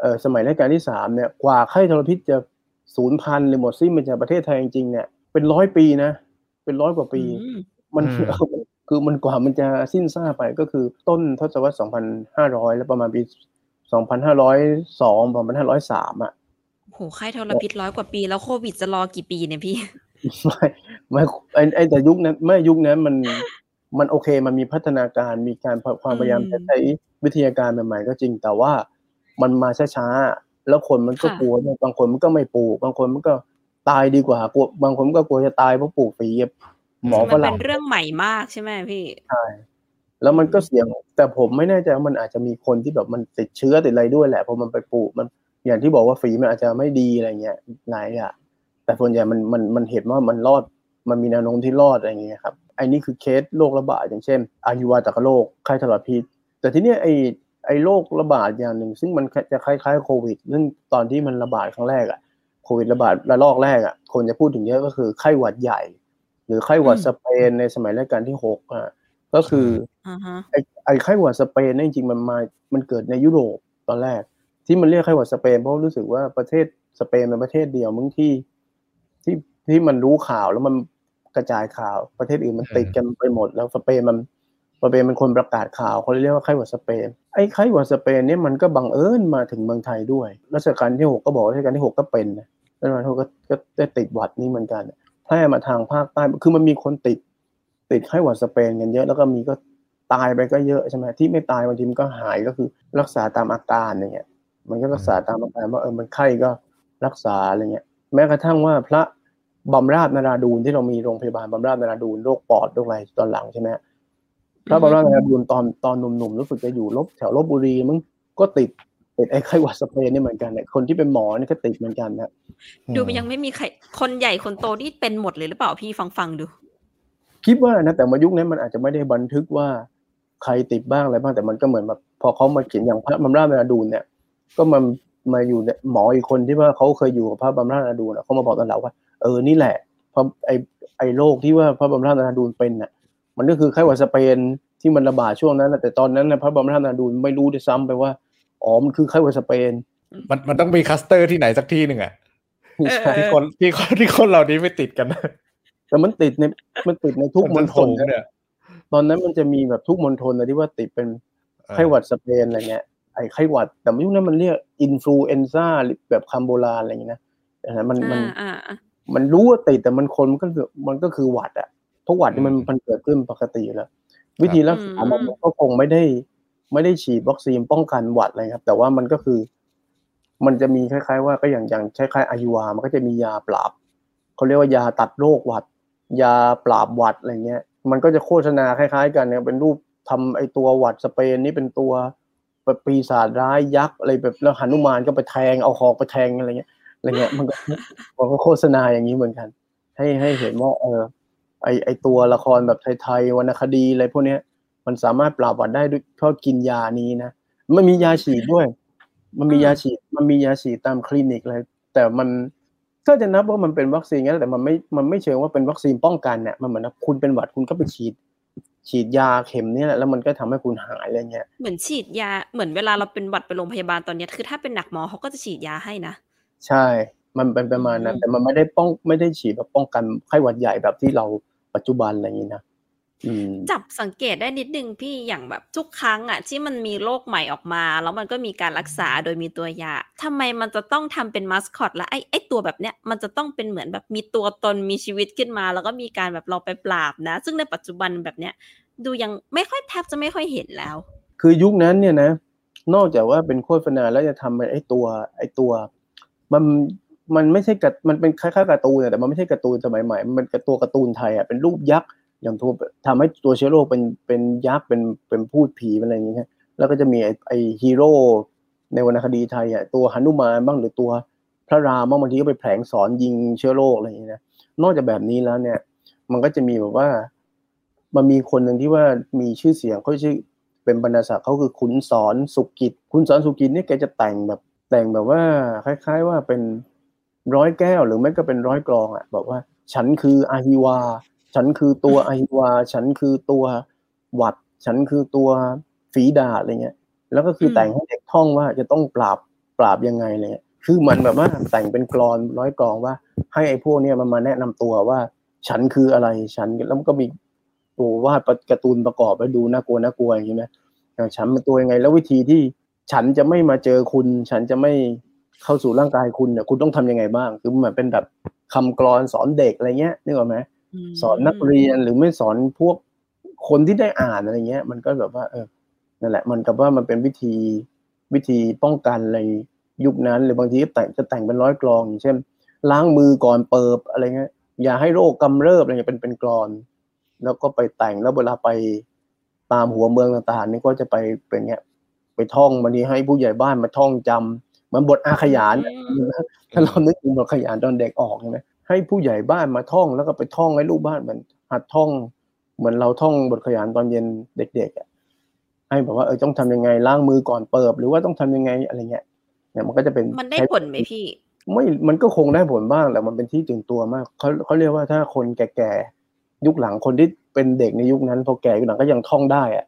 เออสมัยรัชกาลที่สามเนี่ยกว่าไข้ทรพิษจะ ศูนย์พันหรือหมดสิ้นมาจากประเทศไทยจริงๆเนี่ยเป็นร้อยปีนะ เป็นร้อยกว่าปีอืมมันอืมคือมันกว่ามันจะสิ้นซากไปก็คือต้นทศวรรษ 2,500 แล้วประมาณปี 2,502 2,503อะโหไข้ทรพิษร้อยกว่าปี แล้วโควิดจะรอกี่ปีเนี่ยพี่ไม่ไม่ไอไอแต่ยุคนั้นเมื่อยุคนั้นมันมันโอเคมันมีพัฒนาการมีการความพยายามอืมจะใช้วิทยาการใหม่ๆก็จริง แต่ว่ามันมาช้าๆ แล้วคนมันก็ค่ะกลัวเนี่ยบางคนมันก็ไม่ปลูก บางคนมันก็ตายดีกว่ากลัวบางคนก็กลัวจะตายเพราะปลูกฝีหมอมันฝเป็รั่งนเรื่องใหม่มากใช่ไหมพี่ใช่แล้วมันก็เสี่ยง แต่ผมไม่แน่ใจว่ามันอาจจะมีคนที่แบบมันติดเชื้อติดอะไรด้วยแหละพอมันไปปลูกมัน อย่างที่บอกว่าฝีมันอาจจะไม่ดีอะไรเงี้ยหลายอย่างแต่ส่วนใหญ่มันมันมันเห็นว่ามันรอด มันมีแนวโน้มที่รอดอะไรเงี้ยครับไอ้นี่คือเคสโรคระบาดอย่างเช่นอายุวาตกโรคไข้ทรพิษแต่ทีเนี้ยไอ้ ไอ้โรคระบาดอย่างหนึ่ง ซึ่งมันจะคล้ายๆโควิดซึ่งตอนที่มันระบาดครั้งแรกอะโควิดระบาดระลอกแรกอะคนจะพูดถึงเยอะก็คือไข้หวัดใหญ่ หรือไข้หวัดอืมสเปนในสมัยรัชกาลที่หกอะก็คืออ่าฮะไอ้ไอ้ไข้หวัดสเปนเนี่ยจริงๆมันมามันเกิดในยุโรปตอนแรก ที่มันเรียกไข้หวัดสเปนเพราะรู้สึกว่าประเทศสเปนเป็นประเทศเดียวมึงที่ที่ที่มันรู้ข่าวแล้วมันกระจายข่าวประเทศอื่นมันติดกันไปหมด แล้วสเปนมัน สเปนเป็นคนประกาศข่าวเขาเรียกว่าไข้หวัดสเปนไอ้ไข้หวัดสเปนเนี่ยมันก็บังเอิญมาถึงเมืองไทยด้วยรัชกาลที่หกก็บอกรัชกาลที่หกก็เป็นนะรัชกาลที่หกก็ได้ติดหวัดนี้เหมือนกันแพร่มาทางภาคใต้คือมันมีคนติด ติดไข้หวัดสเปนกันเยอะแล้วก็มีก็ตายไปก็เยอะใช่ไหมที่ไม่ตายบางทีมันก็หายก็คือรักษาตามอาการอย่างเงี้ยมันก็รักษาตามอาการว่าเออมันไข้ก็รักษาอะไรเงี้ยแม้กระทั่งว่าพระบำราศนาราดูนที่เรามีโรงพยาบาลบำราศนาราดูนโรคปอดโรคอะไรตอนหลังใช่ไหม พระบำราศนาราดูนตอนตอนหนุ่มๆรู้สึกจะอยู่ลบแถวลบบุรีมึงก็ติดติดไอ้ไข้หวัดสเปนนี่เหมือนกันเนี่ยคนที่เป็นหมอนี่ก็ติดเหมือนกันนะดูมันยังไม่มีใครคนใหญ่คนโตที่เป็นหมดเลยหรือเปล่าพี่ฟังฟังๆดู คิดว่านะแต่มายุคนั้นมันอาจจะไม่ได้บันทึกว่าใครติดบ้างอะไรบ้างแต่มันก็เหมือนแบบพอเขามาเขียนอย่างพระบำราศนาราดูนเนี่ย ก็มามาอยู่เนี่ยหมออีกคนที่ว่าเขาเคยอยู่กับพระบำราศนาราดูนอะเขามาบอกตอนหลังว่าเออนี่แหละเพราะไอ้ไอ้โรคที่ว่าพระบำราศนราดูรเป็นน่ะ มันก็คือไข้หวัดสเปนที่มันระบาดช่วงนั้นน่ะแต่ตอนนั้นนะพระบำราศนราดูรไม่รู้ด้วยซ้ำไปว่าอ๋อมันคือไข้หวัดสเปน มันมันต้องมีคลัสเตอร์ที่ไหนสักที่หนึ่งอะเออใช่ที่คนที่คนที่คนเหล่านี้ไม่ติดกันแต่มันติดในมันติดในทุกมณฑลนะเนี่ยตอนนั้นมันจะมีแบบทุกมณฑลนะที่ว่าติดเป็นไข้หวัดสเปนอะไรเงี้ยไอ้ไข้หวัด แต่ยุคนั้นมันเรียก influenzaแบบคำโบราณอะไรอย่างเงี้ยนะแต่นะมันมันอ่าอ่าอ่ามันรู้ว่าติดแต่มันคนมันก็คือมันก็คือหวัดอะ เพราะหวัดนี่มันมันเกิดขึ้นปกติอยู่แล้ว วิธีรักษามันก็คงไม่ได้ ไม่ได้ฉีดวัคซีนป้องกันหวัดอะไรครับ แต่ว่ามันก็คือ มันจะมีคล้ายๆ ว่าก็อย่างอย่างคล้ายๆอายุวามันก็จะมียาปราบเขาเรียกว่ายาตัดโรคหวัด ยาปราบหวัดอะไรเงี้ย มันก็จะโฆษณาคล้ายๆ กันเนี่ยเป็นรูปทำไอตัวหวัดสเปนนี่เป็นตัวแบบปีศาจร้ายยักษ์อะไรแบบแล้วหนุมานก็ไปแทงเอาหอกไปแทงอะไรเงี้ยอะไรเงี้ยมันก็มันก็โฆษณาอย่างนี้เหมือนกัน ให้ให้เห็นว่าเออ ไอไอตัวละครแบบไทยๆวรรณคดีอะไรพวกเนี้ย มันสามารถปราบหวัดได้ด้วยเพราะกินยานี้นะมันมียาฉีดด้วย มันมียาฉีด มันมียาฉีดตามคลินิกอะไรแต่มันก็จะนับว่ามันเป็นวัคซีนงั้นแต่มันไม่มันไม่เชิงว่าเป็นวัคซีนป้องกันเนี่ยมันเหมือนว่าคุณเป็นหวัดคุณก็ไปฉีด ฉีดยาเข็มเนี่ยแหละแล้วมันก็ทำให้คุณหายอะไรเงี้ยเหมือนฉีดยาเหมือนเวลาเราเป็นหวัดไปโรงพยาบาลตอนเนี้ยคือถ้าเป็นหนักหมอเขาก็จะฉีดยาให้นะใช่ มันเป็นประมาณนั้นอืมแต่มันไม่ได้ป้องไม่ได้ฉีดแบบป้องกันไข้หวัดใหญ่แบบที่เรา ปัจจุบันอะไรอย่างนี้นะอืมจับสังเกตได้นิดนึงพี่อย่างแบบทุกครั้งอะ ที่มันมีโรคใหม่ออกมา แล้วมันก็มีการรักษาโดยมีตัวยาทำไมมันจะต้องทำเป็นมาสคอตและไอ้ไอ้ตัวแบบเนี้ยมันจะต้องเป็นเหมือนแบบมีตัวตนมีชีวิตขึ้นมา แล้วก็มีการแบบเราไปปราบนะ ซึ่งในปัจจุบันแบบเนี้ยดูยังไม่ค่อยแทบจะไม่ค่อยเห็นแล้ว คือยุคนั้นเนี่ยนะ นอกจากว่าเป็นโฆษณาแล้วจะทำเป็นไอ้ตัว ไอ้ตัว มัน มันไม่ใช่กัมันเป็นคล้ายๆการ์ตูนอะแต่มันไม่ใช่การ์ตูนสมัยใหม่มันเป็นตัวการ์ตูนไทยอะเป็นรูปยักษ์อย่างตัวทำให้ตัวเชื้อโรคเป็นเป็นยักษ์เป็นเป็นพูดผีเป็นอะไรอย่างเงี้ยแล้วก็จะมีไอไอฮีโร่ในวรรณคดีไทยอะตัวหนุมานบ้างหรือตัวพระรามบ้างบางทีก็ไปแผลงสอนยิงเชื้อโรคอะไรอย่างเงี้ยนะนอกจากแบบนี้แล้วเนี่ย มันก็จะมีแบบว่า มันมีคนหนึ่งที่ว่ามีชื่อเสียงเขาชื่อเป็นบรรณาศักดิ์เขาคือขุนสอนสุกิจขุนสอนสุกิจเนี่ยแกจะแต่งแบบแต่งแบบว่าคล้าย ๆ ว่าเป็น ร้อยแก้วหรือไม่ก็เป็นร้อยกรองอะบอกว่า ฉันคืออาฮิวา ฉันคือตัวอาฮิวา ฉันคือตัวหวัด ฉันคือตัวฝีดาอะไรเงี้ย แล้วก็คือแต่งให้เด็กท่องว่าจะต้องปราบปราบยังไงอะไรเงี้ยคือมันแบบว่าแต่งเป็นกรอนร้อยกรองว่า ให้ไอ้พวกเนี้ยมันมาแนะนำตัวว่า ฉันคืออะไรฉันแล้วมันก็มีตัววาดการ์ตูนประกอบไว้ดูน่ากลัวน่ากลัวอย่างนี้นะฉันเป็นตัวยังไง แล้ววิธีที่ฉันจะไม่มาเจอคุณ ฉันจะไม่ เข้าสู่ร่างกายคุณเนี่ยคุณต้องทำยังไงบ้าง คือเหมือนเป็นแบบคำกรอนสอนเด็กอะไรเงี้ยนึกออกไหมมสอนนักเรียนหรือไม่สอนพวกคนที่ได้อ่านอะไรเงี้ย มันก็แบบว่าเออนั่นแหละ มันกับว่ามันเป็นวิธีวิธีป้องกันอะไรยุคนั้น หรือบางทีก็แต่งจะแต่งเป็นร้อยกรองอย่างเช่น ล้างมือก่อนเปิบอะไรเงี้ยอย่าให้โรคกำเริบอะไรเงี้ยเป็นเป็นกรอน แล้วก็ไปแต่งแล้วเวลาไปตามหัวเมืองต่างๆนี่ก็จะไปเป็นเงี้ยไปท่องมันนี้ให้ผู้ใหญ่บ้านมาท่องจำเห มือนบทอาขยานอะถ้าเรานึกถึงบทขยานตอนเด็กออกใช่ไหมให้ผู้ใหญ่บ้านมาท่องแล้วก็ไปท่องให้ลูกบ้านเหมือนหัดท่อง เหมือนเราท่องบทขยานตอนเย็นเด็กๆอะให้แบบว่าเออต้องทำยังไงล้างมือก่อนเปิบหรือว่าต้องทำยังไงอะไรเงี้ยเนี่ยมันก็จะเป็นมันได้ผลไหมพี่ ไม่มันก็คงได้ผลบ้างแต่มันเป็นที่ตื่นตัวมากเขาเขาเรียกว่าถ้าคนแก่ๆยุคหลังคนที่เป็นเด็กในยุคนั้น พอแก่ยุคหลังก็ยังท่องได้อะ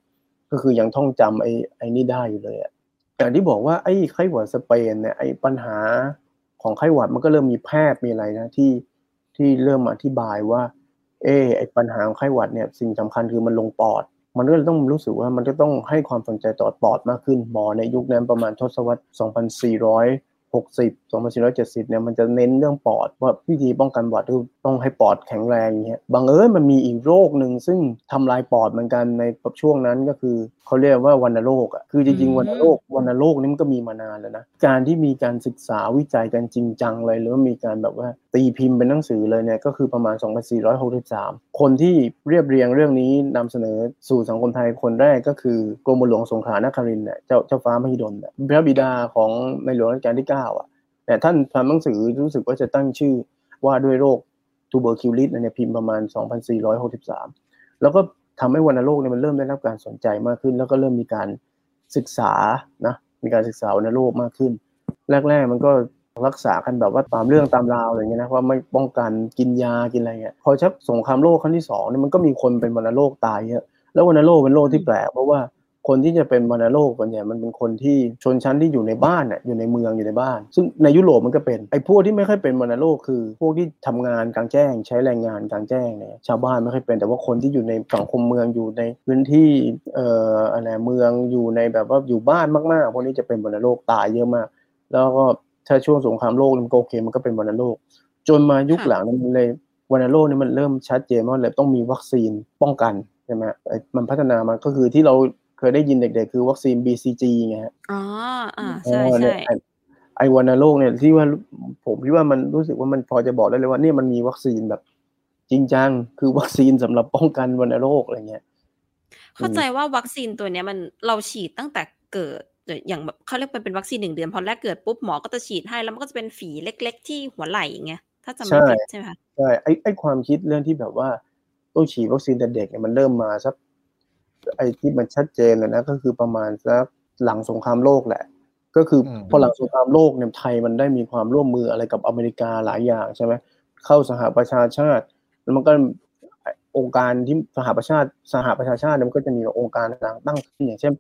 ก็คือยังท่องจำไอ้ไอ้นี่ได้อยู่เลยอะ อย่างที่บอกว่าไอ้ไข้หวัดสเปนเนี่ยไอ้ปัญหาของไข้หวัดมันก็เริ่มมีแพทย์มีอะไรนะที่ที่เริ่มอธิบายว่า เออไอ้ปัญหาของไข้หวัดเนี่ยสิ่งสำคัญคือมันลงปอด มันก็เลยต้องรู้สึกว่ามันก็ต้องให้ความสนใจต่อปอดมากขึ้นหมอในยุคนั้นประมาณทศวรรษ 2460 2470 เนี่ยมันจะเน้นเรื่องปอดว่าวิธีป้องกันหวัดคือต้องให้ปอดแข็งแรงเงี้ยบังเอิญมันมีอีกโรคหนึ่งซึ่งทำลายปอดเหมือนกันในช่วงนั้นก็คือเขาเรียกว่าวัณโรคอะคือจริงอืมๆวัณโรควัณโรคนี่มันก็มีมานานแล้วนะการที่มีการศึกษาวิจัยกันจริงจังเลยหรือว่ามีการแบบว่า ตีพิมพ์เป็นหนังสือเลยเนี่ยก็คือประมาณ 2463 คนที่เรียบเรียงเรื่องนี้นำเสนอสู่สังคมไทยคนแรกก็คือกรมหลวงสงขลานครินทร์เนี่ยเจ้าเจ้าฟ้ามหิดลเนี่ยพระบิดาของในหลวงรัชกาลที่ 9 อะแต่ท่านทำหนังสือรู้สึกว่าจะตั้งชื่อว่าด้วยโรค tuberculosis เนี่ยพิมพ์ประมาณ 2463 แล้วก็ทำให้วัณโรคเนี่ยมันเริ่มได้รับการสนใจมากขึ้น แล้วก็เริ่มมีการศึกษานะมีการศึกษาวัณโรคมากขึ้น แรกๆมันก็ รักษากันแบบว่าตามเรื่องตามราวอะไรเงี้ยนะว่าไม่ป้องกันกินยากินอะไรเงี้ยพอชักสงครามโลกครั้งที่สองเนี่ยมันก็มีคนเป็นวัณโรคตายเยอะแล้ววัณโรคเป็นโรคที่แปลกเพราะว่าคนที่จะเป็นวัณโรคส่วนใหญ่มันเป็นคนที่ชนชั้นที่อยู่ในบ้านน่ะอยู่ในเมืองอยู่ในบ้าน ซึ่งในยุโรปมันก็เป็นไอ้พวกที่ไม่ค่อยเป็นวัณโรคคือ พวกที่ทำงานกลางแจ้ง ใช้แรงงานกลางแจ้งเนี่ยชาวบ้านไม่ค่อยเป็นแต่ว่าคนที่อยู่ในสังคมเมืองอยู่ในพื้นที่เอ่ออะไรเมืองอยู่ในแบบว่าอยู่บ้านมากๆพวกนี้จะเป็นวัณโรคตายเยอะมาก แล้วก็ ถ้าช่วงสงครามโลกมันก็โอเคมันก็เป็นวัณโรค จนมายุคค่ะหลังเนี่ยมันเลยวัณโรคเนี่ยมันเริ่มชัดเจนว่าเลยต้องมีวัคซีนป้องกันใช่ไหมไอ้มันพัฒนามาก็คือที่เราเคยได้ยินเด็กๆ คือวัคซีน BCG ไงฮะอ๋ออ่าใช่เออเนี่ใช่ยไอ้ไอ้วัณโรคเนี่ยที่ว่าผมคิดว่ามันรู้สึกว่ามันพอจะบอกได้เลยว่าเนี่ยมันมีวัคซีนแบบจริงจังคือวัคซีนสำหรับป้องกันวัณโรคอะไรเงี้ย เข้าใจว่าวัคซีนตัวเนี้ยมันเราฉีดตั้งแต่เกิดหรื ออย่างแบบเขาเรียกเป็นเป็นวัคซีนหนึ่งเดือนพอแรกเกิดปุ๊บหมอก็จะฉีดให้ แล้วมันก็จะเป็นฝีเล็ก ๆ ที่หัวไหล่ไงถ้าจำไม่ผิดใช่ไหมคะใช่ไอ้ไอ้ความคิดเรื่องที่แบบว่าต้องฉีดวัคซีนแต่เด็กเนี่ยมันเริ่มมาสักไอ้ที่มันชัดเจนเลยนะก็คือประมาณสักหลังสงครามโลกแหละ ก็คืออมพอหลังสงครามโลกเนี่ยไทยมันได้มีความร่วมมืออะไรกับอเมริกาหลายอย่างใช่ไหมเข้าสหประชาชาติ แล้วมันก็ องค์การที่สหประชาติสหประชาชาติเนี่ยมันก็จะมีองค์การต่างตั้งขึ้นอย่างเช่น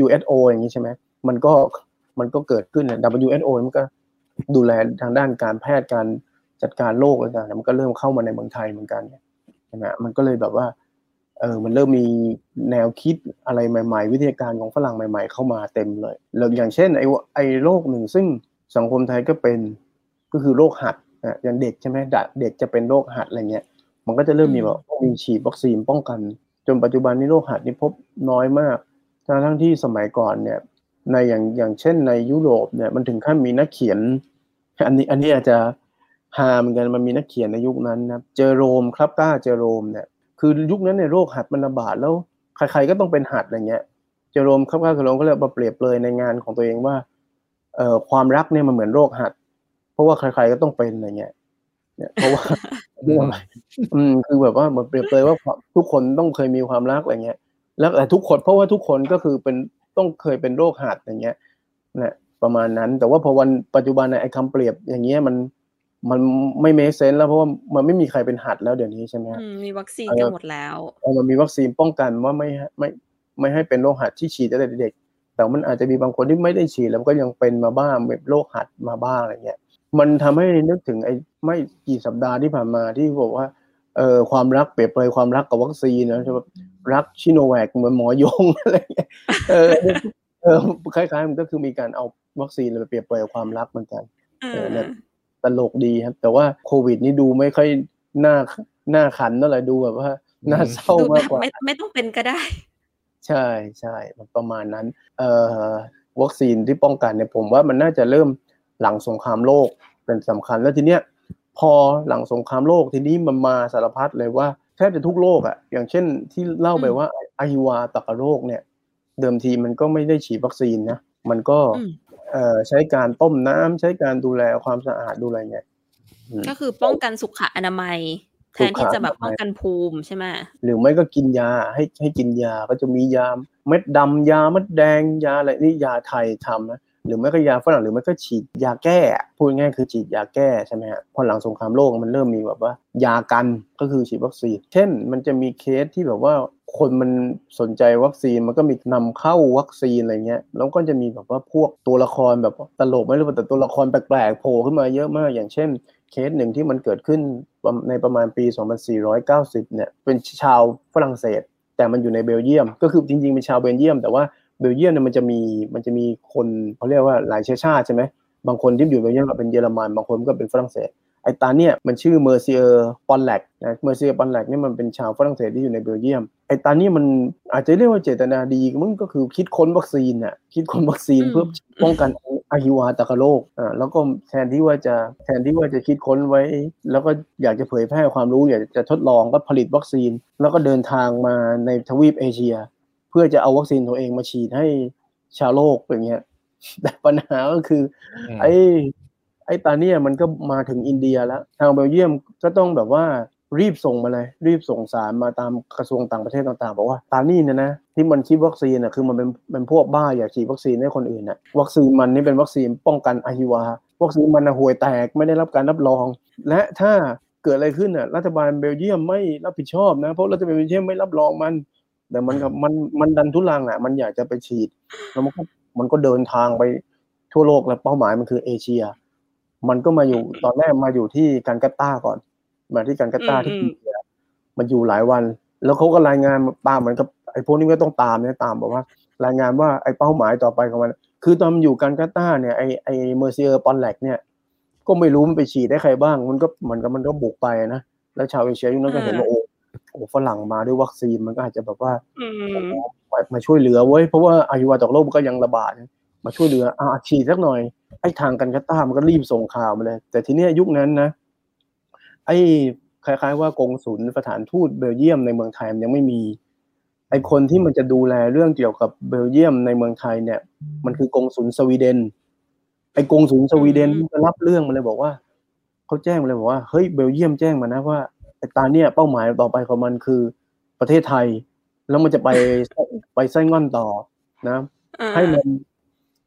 WHO อย่างนี้ใช่ไหมมันก็มันก็เกิดขึ้นเนี่ย WHO มันก็ดูแลทางด้านการแพทย์การจัดการโรคอะไรต่างๆมันก็เริ่มเข้ามาในเมืองไทยเหมือนกันใช่ไหมมันก็เลยแบบว่าเออมันเริ่มมีแนวคิดอะไรใหม่ ๆ วิทยาการของฝรั่งใหม่ ๆ เข้ามาเต็มเลยแล้วอย่างเช่นไอ้วะไอ้โรคหนึ่งซึ่งสังคมไทยก็เป็นก็คือโรคหัดอะอย่างเด็กใช่ไหมดะเด็กจะเป็นโรคหัดอะไรเงี้ย มันก็จะเริ่มมีแบบมีฉีดวัคซีนป้องกัน จนปัจจุบันนี้โรคหัดนี่พบน้อยมากทั้งทั้งที่สมัยก่อนเนี่ย ในอย่างอย่างเช่นในยุโรปเนี่ยมันถึงขั้นมีนักเขียน อันนี้อันนี้อาจจะฮาเหมือนกันมันมีนักเขียนในยุคนั้นนะเจอโรมครับก้าเจอโรมเนี่ยคือยุคนั้นเนี่ยโรคหัดมันระบาดแล้วใครๆก็ต้องเป็นหัดอะไรเงี้ยเจอโรมครับก้าเจอโรมก็เลยมาเปรียบเลยในงานของตัวเองว่าเอ่อความรักเนี่ยมันเหมือนโรคหัด เพราะว่าใครๆก็ต้องเป็นอะไรเงี้ย เนี่ยเพราะว่าอืมคือแบบว่าเหมือนเปรียบเลยว่าทุกคนต้องเคยมีความรักอะไรเงี้ย แล้วแต่ทุกคนเพราะว่าทุกคนก็คือเป็นต้องเคยเป็นโรคหัดอย่างเงี้ยนะประมาณนั้น แต่ว่าพอวันปัจจุบันน่ะไอ้คำเปรียบอย่างเงี้ยมันมันไม่เมคเซนแล้วเพราะว่ามันไม่มีใครเป็นหัดแล้วเดี๋ยวนี้ใช่ไหมฮะอืมมีวัคซีนเออกันหมดแล้วเออมันมีวัคซีนป้องกันว่าไม่ให้ไม่ไม่ให้เป็นโรคหัดที่ฉีดตั้งแต่เด็กแต่มันอาจจะมีบางคนที่ไม่ได้ฉีดแล้วก็ยังเป็นมาบ้างแบบโรคหัดมาบ้างอะไรเงี้ย มันทำให้นึกถึงไอ้ไม่กี่สัปดาห์ที่ผ่านมาที่บอกว่าเอ่อความรักเปรียบเปรยความรักกับวัคซีนนะแบบรักชิโนแวคเหมือนหมอยงอะไรเงี้ยเออเออคล้ายๆมันก็คือมีการเอาวัคซีนไปเปรียบเปรยความรักเหมือนกันเอเอออเนี่ยตลกดีครับ แต่ว่าโควิดนี่ดูไม่ค่อยน่าน่าขันเท่าไหร่ดูแบบว่าน่าเศร้าดูแบมากบกว่าไม่ไม่ต้องเป็นก็ได้ ใช่ใช่ประมาณนั้น เอ่อวัคซีนที่ป้องกันเนี่ยผมว่ามันน่าจะเริ่ม หลังสงครามโลกเป็นสำคัญ แล้วทีเนี้ยพอหลังสงครามโลกทีนี้มันมาสารพัดเลยว่าแทบจะทุกโรคอะอย่างเช่นที่เล่าไปอืมว่าไอฮิวาตากโรคเนี่ยเดิมทีมันก็ไม่ได้ฉีดวัคซีนนะมันก็อืมเอ่อใช้การต้มน้ำใช้การดูแลความสะอาดดูอะไรเงี้ยอืมก็คือป้องกันสุขอนามัย แทนที่จะแบบสุขอนามัยป้องกันภูมิใช่ไหมหรือไม่ก็กินยาให้ให้กินยาก็จะมียาเม็ดดำยาเม็ดแดงยาอะไรนี่ยาไทยทำนะ หรือไม่ก็ยาฝรั่งหรือไม่ก็ฉีดยาแก้พูดง่ายคือฉีดยาแก้ใช่ไหมฮะพอหลังสงครามโลกมันเริ่มมีแบบว่า ยากันก็คือฉีดวัคซีน เช่น มันจะมีเคสที่แบบว่าคนมันสนใจวัคซีนมันก็มีนำเข้าวัคซีนอะไรเงี้ยแล้วก็จะมีแบบว่าพวกตัวละครแบบตลกไม่รู้แต่ตัวละครแปลกๆโผล่ขึ้นมาเยอะมาก อย่างเช่น เคสหนึ่งที่มันเกิดขึ้นในประมาณปี 2490 เนี่ยเป็นชาวฝรั่งเศส แต่มันอยู่ในเบลเยียม ก็คือจริงๆเป็นชาวเบลเยียม แต่ว่า เบลเยียมเนี่ยมันจะมีมันจะมีคนเขาเรียกว่าหลายเชื้อชาติใช่ไหมบางคนที่อยู่เบลเยียมก็เป็นเยอรมันบางคนก็เป็นฝรั่งเศสไอ้ตาเนี่ยมันชื่อเมอร์เซียร์ปอนแลกนะเมอร์เซียร์ปอนแลกเนี่ยมันเป็นชาวฝรั่งเศสที่อยู่ในเบลเยียมไอ้ตาเนี่ยมันอาจจะเรียกว่าเจตนาดีมันก็คือคิดค้นวัคซีนน่ะคิดค้นวัคซีนอืมเพื่อป้องกันอาฮิวาตากโรคอ่าแล้วก็แทนที่ว่าจะแทนที่ว่าจะคิดค้นไว้ แล้วก็อยากจะเผยแพร่ความรู้อยากจะทดลองก็ผลิตวัคซีน แล้วก็เดินทางมาในทวีปเอเชีย เพื่อจะเอาวัคซีนตัวเองมาฉีดให้ชาวโลกอย่างเงี้ยแต่ปัญหาก็คืออืมไอ้ไอ้ตาเนี่ยมันก็มาถึงอินเดียแล้ว ทางเบลเยียมก็ต้องแบบว่ารีบส่งมาเลย รีบส่งสารมาตามกระทรวงต่างประเทศต่างๆ บอกว่าตานี่เนี่ยนะที่มันคิดวัคซีนน่ะคือมันเป็นเป็นพวกบ้าอยากฉีดวัคซีนให้คนอื่นน่ะวัคซีนมันนี่เป็นวัคซีนป้องกันอหิวาวัคซีนมันน่ะห่วยแตกไม่ได้รับการรับรอง และถ้าเกิดอะไรขึ้นน่ะรัฐบาลเบลเยียมไม่รับผิดชอบนะเพราะรัฐบาลเบลเยียมไม่รับรองมัน แต่มันก็มันมันดันทุรังอะ มันอยากจะไปฉีด แล้วมันก็มันก็เดินทางไปทั่วโลกแล้วเป้าหมายมันคือเอเชีย มันก็มาอยู่ตอนแรกมาอยู่ที่การกัตตาร์ก่อน มาที่การกัตตาร์ที่อืมอินเดียมันอยู่หลายวัน แล้วเขาก็รายงานมาตามเหมือนกับไอ้พวกนี้ก็ต้องตามเนี่ยตามบอกว่า รายงานว่าไอ้เป้าหมายต่อไปของมัน คือตอนมันอยู่การกัตตาร์เนี่ยไอ้ไอ้เมอร์เซียปอนแลกเนี่ย ก็ไม่รู้มันไปฉีดให้ใครบ้าง มันก็มันก็มันก็บุกไปนะแล้วชาวเอเชียยุคนั้นก็เห็นว่าโอ้ โอ้ฝรั่งมาด้วยวัคซีนมันก็อาจจะแบบว่าอืมมามาช่วยเหลือเว้ยเพราะว่าอหิวาตกโรคมันก็ยังระบาดนะมาช่วยเหลืออ่าฉีดสักหน่อยไอ้ทางกันกาตาร์มันก็รีบส่งข่าวมาเลย แต่ทีเนี้ยยุคนั้นนะ ไอ้คล้ายๆว่ากงสุลสถานทูตเบลเยียมในเมืองไทยมันยังไม่มี ไอ้คนที่มันจะดูแลเรื่องเกี่ยวกับเบลเยียมในเมืองไทยเนี่ย มันคือกงสุลสวีเดน ไอ้กงสุลสวีเดนอืมมันรับเรื่องมาเลยบอกว่าเขาแจ้งมาเลยบอกว่าเฮ้ยเบลเยียมแจ้งมานะว่าไอ้ ตาเนี่ยเป้าหมายต่อไปของมันคือประเทศไทย แล้วมันจะไปไปไซ่ง่อนต่อนะอ่าให้มัน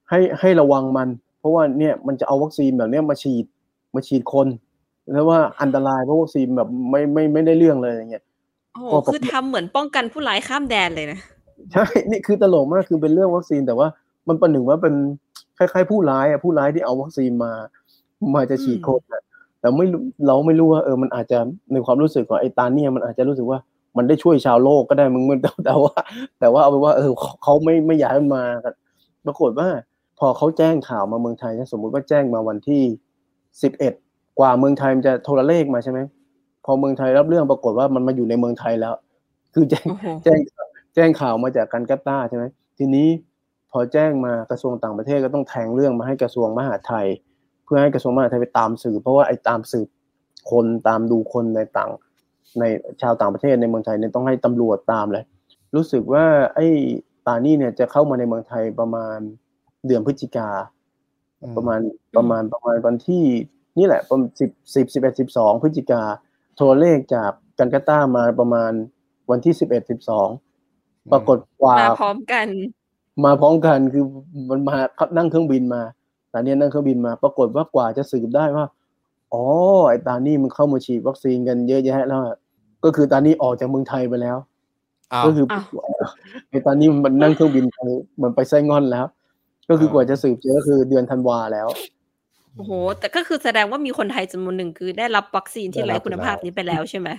ให้ให้ระวังมัน เพราะว่าเนี่ยมันจะเอาวัคซีนแบบเนี้ยมาฉีดมาฉีดคนแล้วว่าอันตรายเพราะวัคซีนแบบไม่ไม่ไม่ได้เรื่องเลยอย่างเงี้ยโอ้โหก็ปกติคือทำเหมือนป้องกันผู้ร้ายข้ามแดนเลยนะใช่นี่คือตลกมากคือเป็นเรื่องวัคซีนแต่ว่ามันประหนึ่งว่าเป็นคล้ายๆผู้ร้ายอะผู้ร้ายที่เอาวัคซีนมา มาจะฉีดคนอะ แต่ไม่รู้เราไม่รู้ว่าเออมันอาจจะในความรู้สึกของไอ้ตาเนี่ยมันอาจจะรู้สึกว่ามันได้ช่วยชาวโลกก็ได้มึงมันแต่แต่ว่า แต่ว่าเอาไปนว่า เออเขาเขาไม่ไม่อยากให้มันมากันปรากฏว่า พอเขาแจ้งข่าวมาเมืองไทยนะสมมุติว่าแจ้งมาวันที่สิบเอ็ดกว่าเมืองไทยมันจะโทรเลขมาใช่ไหมพอเมืองไทยรับเรื่องปรากฏว่ามันมาอยู่ในเมืองไทยแล้ว คือแจ้งโอ้โหแจ้งแจ้งข่าวมาจากการกัตตาร์ใช่ไหมทีนี้พอแจ้งมากระทรวงต่างประเทศก็ต้องแทงเรื่องมาให้กระทรวงมหาดไทย เพื่อให้กระทรวงมหาดไทยไปตามสืบเพราะว่าไอ้ตามสืบคนตามดูคนในต่างในชาวต่างประเทศในเมืองไทยเนี่ยต้องให้ตำรวจตามเลย รู้สึกว่าไอ้ตานี่เนี่ยจะเข้ามาในเมืองไทยประมาณเดือนพฤศจิกาประมาณประมาณประมาณวันที่นี่แหละประมาณสิบสิบสิบเอ็ดสิบสองพฤศจิกาโทรเลขจากกันกาตาร์มาประมาณวันที่สิบเอ็ดสิบสองปรากฏกว่ามาพร้อมกัน มาพร้อมกันคือมันมานั่งเครื่องบินมา ตาเนี่ยนั่งเครื่องบินมา ปรากฏว่ากว่าจะสืบได้ว่า อ๋อ ไอ้ตานี่มันเข้ามาฉีดวัคซีนกันเยอะแยะแล้วอะก็คือตานี่ออกจากเมืองไทยไปแล้วอ้าวก็คืออ้าวไอ้ตอนนี้มันนั่งเครื่องบินไปมันไปไส้งอนแล้ว ก็คือกว่าจะสืบเจอก็คือเดือนธันวาแล้ว โอ้โห แต่ก็คือแสดงว่ามีคนไทยจำนวนหนึ่งคือได้รับวัคซีนที่ได้ไร้รับคุณภาพแล้วนี้ไปแล้วใช่ไหม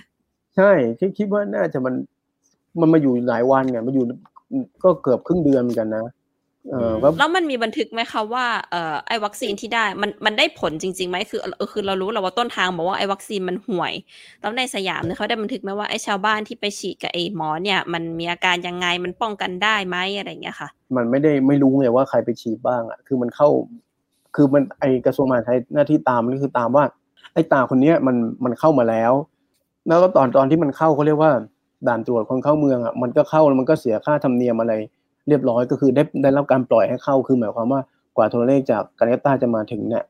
ใช่คิดคิดว่าน่าจะมันมันมาอยู่หลายวันไงมาอยู่ก็เกือบครึ่งเดือนเหมือนกันนะ เออก็แล้วมันมีบันทึกไหมคะว่าเอ่อไอ้วัคซีนที่ได้มันมันได้ผลจริงๆไหมคือเออคือเรารู้แล้วว่าต้นทางบอกว่าไอ้วัคซีนมันห่วย แล้วในสยามเนี่ยเขาได้บันทึกไหมว่าไอ้ชาวบ้านที่ไปฉีดกับไอ้หมอเนี่ยมันมีอาการยังไงมันป้องกันได้ไหมอะไรอย่างเงี้ยค่ะ มันไม่ได้ไม่รู้ไงว่าใครไปฉีดบ้างอะคือมันเข้า คือมันไอกระทรวงมหาดไทยหน้าที่ตามนี่คือตามว่า ไอ้ตาคนเนี้ยมันมันเข้ามาแล้ว แล้วก็ตอนตอนที่มันเข้าเขาเรียกว่าด่านตรวจคนเข้าเมืองอะมันก็เข้าแล้วมันก็เสียค่าธรรมเนียมอะไร เรียบร้อยก็คือได้ได้รับการปล่อยให้เข้าคือหมายความว่ากว่าโทรเลขจากกาเลต้าจะมาถึงเนี่ย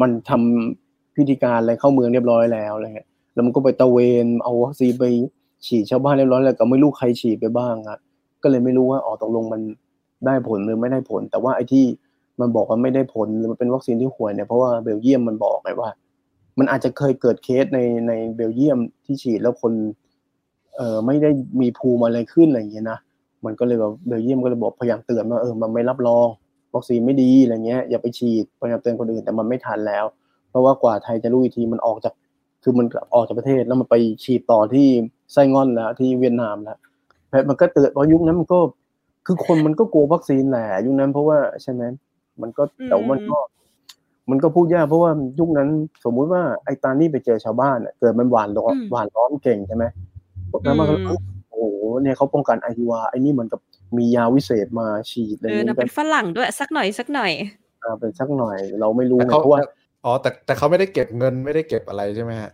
มันทำพิธีการอะไรเข้าเมืองเรียบร้อยแล้วอะไรเงี้ยแล้วมันก็ไปตระเวนเอาวัคซีนไปฉีดชาวบ้านเรียบร้อยแล้วก็ไม่รู้ใครฉีดไปบ้างอะก็เลยไม่รู้ว่าอ๋อตกลงมันได้ผลหรือไม่ได้ผล แต่ว่าไอ้ที่มันบอกว่าไม่ได้ผลหรือมันเป็นวัคซีนที่ห่วยเนี่ยเพราะว่าเบลเยียมมันบอกไงว่า มันอาจจะเคยเกิดเคสในในเบลเยียมที่ฉีดแล้วคนเอ่อไม่ได้มีภูมิอะไรขึ้นอะไรอย่างเงี้ยนะ มันก็เลยแบบเบลเยียมก็เลยบอกพยายามเตือนว่าเออมันไม่รับรองวัคซีนไม่ดีอะไรเงี้ยอย่าไปฉีดพยายามเตือนคนอื่นแต่มันไม่ทันแล้ว เพราะว่ากว่าไทยจะรู้อีกทีมันออกจากคือมันออกจากประเทศแล้วมันไปฉีดต่อที่ไส้งอนแล้วที่เวียดนามแล้วแต่มันก็เตือนเพราะยุคนั้นมันก็คือคนมันก็กลัววัคซีนแหละยุคนั้นเพราะว่าใช่ไหมมันก็อืมแต่ว่ามันก็ มันก็พูดยากเพราะว่ายุคนั้นสมมุติว่าไอ้ตานี่ไปเจอชาวบ้านอะเกิดมันหวานล้อมหวานล้อมเก่งใช่ไหมแล้วมันก็เอ้ย โอ้โหเนี่ยเขาป้องกันไอฮิวาไอ้นี่เหมือนกับมียาวิเศษมาฉีดอะไรอเอย่างอเงี้นะยเป็นฝรั่งด้วยสักหน่อยสักหน่อยอ่าเป็นสักหน่อย เราไม่รู้แต่ไงเขาเพราะว่าอ๋อแต่แต่เขาไม่ได้เก็บเงินไม่ได้เก็บอะไรใช่ไหมฮะ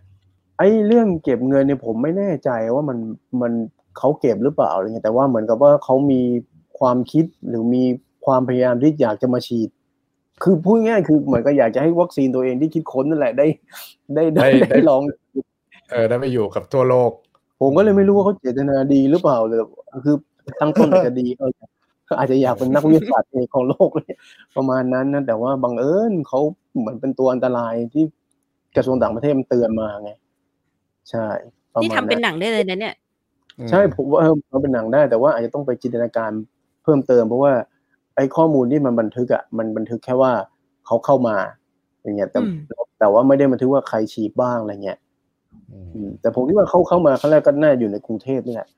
ไอ้เรื่องเก็บเงินเนี่ยผมไม่แน่ใจว่ามันมันเขาเก็บหรือเปล่าอะไรเงี้ยแต่ว่าเหมือนกับว่าเขามีความคิดหรือมีความพยายามที่อยากจะมาฉีด คือพูดง่ายๆคือเหมือนกับอยากจะให้วัคซีนตัวเองที่คิดค้นนั่นแหละได้ ได้ได้ได้ได้ลอง เออได้ไปอยู่กับทั่วโลก ผมก็เลยไม่รู้ว่าเขาเจตนาดีหรือเปล่าเลยคือตั้งต้นอาจจะดีเอออาจจะอยากเป็นนักวิทยาศาสตร์เอกของโลกเลยประมาณนั้นนะแต่ว่าบังเอิญเขาเหมือนเป็นตัวอันตรายที่กระทรวงต่างประเทศมันเตือนมาไง ใช่ประนี่มาณทำเป็นนั้นหนังได้เลยนะเนี่ยใช่ผมว่าเออมันเป็นหนังได้ แต่ว่าอาจจะต้องไปจินตนาการเพิ่มเติม เพราะว่าไอ้ข้อมูลที่มันบันทึกอะมันบันทึกแค่ว่าเขาเข้ามา อย่างเงี้ยแต่อืมแต่ว่าไม่ได้บันทึกว่าใครฉีดบ้างอะไรเงี้ยอืมอืม แต่ผมคิดว่าเขาเข้ามาครั้งแรกก็น่าอยู่ในกรุงเทพนี่แหละ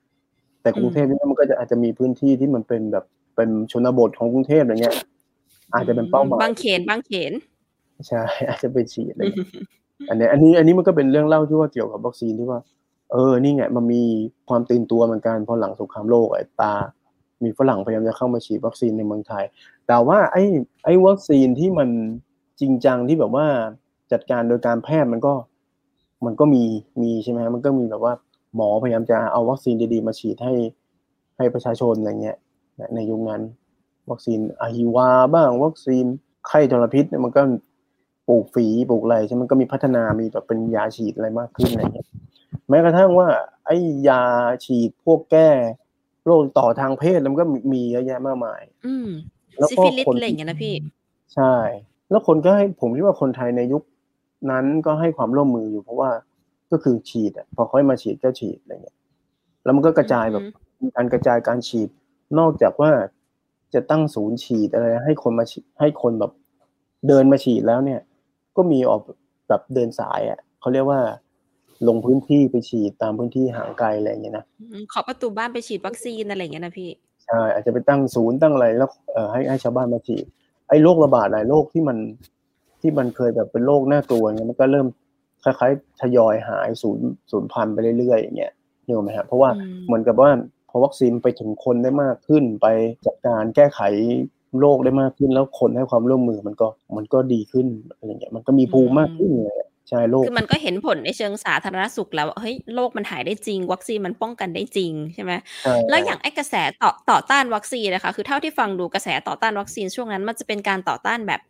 แต่กรุงเทพนี่มันก็จะอาจจะมีพื้นที่ที่มันเป็นแบบเป็นชนบทของกรุงเทพอะไรเงี้ย อาจจะเป็นเป้าหมายบางเขนบางเขนใช่อาจจะไปฉีดอะไรเงี้ยอันเนี้ยอันนี้อันนี้มันก็เป็นเรื่องเล่าที่ว่าเกี่ยวกับวัคซีนที่ว่า เออนี่ไงมันมีความตื่นตัวเหมือนกันพอหลังสงครามโลกไอ้ตา มีฝรั่งพยายามจะเข้ามาฉีดวัคซีนในเมืองไทย แต่ว่าไอ้ไอ้วัคซีนที่มันจริงจังที่แบบว่าจัดการโดยการแพทย์มันก็ มันก็มีมีใช่ไหมฮะมันก็มีแบบว่าหมอพยายามจะเอาวัคซีนดีๆ มาฉีดให้ให้ประชาชนอะไรเงี้ยนะในยุคนั้น วัคซีนอหิวาบ้าง วัคซีนไข้ทรพิษเนี่ยมันก็ปลูกฝีปลูกอะไรใช่ไหมมันก็มีพัฒนามีแบบเป็นยาฉีดอะไรมากขึ้นอะไรเงี้ยแม้กระทั่งว่า ไอ้ยาฉีดพวกแก้โรคติดต่อทางเพศแล้วมันก็มีมีเยอะแยะมากมาย อืมแล้วก็ซิฟิลิสคนอะไรอย่างเงี้ยนะพี่ ใช่ แล้วคนก็ให้ผมคิดว่าคนไทยในยุค นั้นก็ให้ความร่วมมืออยู่เพราะว่าก็คือฉีดอะพอเขาให้มาฉีดก็ฉีดอะไรเงี้ยแล้วมันก็กระจายแบบมีการกระจายการฉีด นอกจากว่าจะตั้งศูนย์ฉีดอะไรให้คนมาฉีดให้คนแบบเดินมาฉีดแล้วเนี่ย ก็มีออกแบบเดินสายอะเขาเรียกว่า ลงพื้นที่ไปฉีดตามพื้นที่ห่างไกลอะไรอย่างเงี้ยนะอืมขอประตูบ้านไปฉีดวัคซีนอะไรอย่างเงี้ยนะพี่ใช่อาจจะไปตั้งศูนย์ตั้งอะไรแล้วเอ่อให้ให้ชาวบ้านมาฉีดไอ้โรคระบาดหลายโรคที่มัน ที่มันเคยแบบเป็นโรคน่ากลัวเงี้ยมันก็เริ่มคล้ายๆทยอยหายศูนย์ศูนย์พันธุ์ไปเรื่อยๆอย่างเงี้ยนึกออกไหมฮะเพราะว่าอืมเหมือนกับว่าพอวัคซีนไปถึงคนได้มากขึ้นไปจัดการแก้ไขโรคได้มากขึ้นแล้วคนให้ความร่วมมือมันก็มันก็ดีขึ้นอะไรเงี้ยมันก็มีภูมิมากขึ้นเลยอะใช่โรคคือมันก็เห็นผลในเชิงสาธารณสุขแล้วว่าเฮ้ยโรคมันหายได้จริง วัคซีนมันป้องกันได้จริงใช่ไหมใช่แล้วอย่างไอ้กระแสต่อต่อต้านวัคซีนนะคะคือเท่าที่ฟังดูกระแสต่อต้านวัคซีนช่วงนั้น มันจะเป็นการต่อต้านแบบ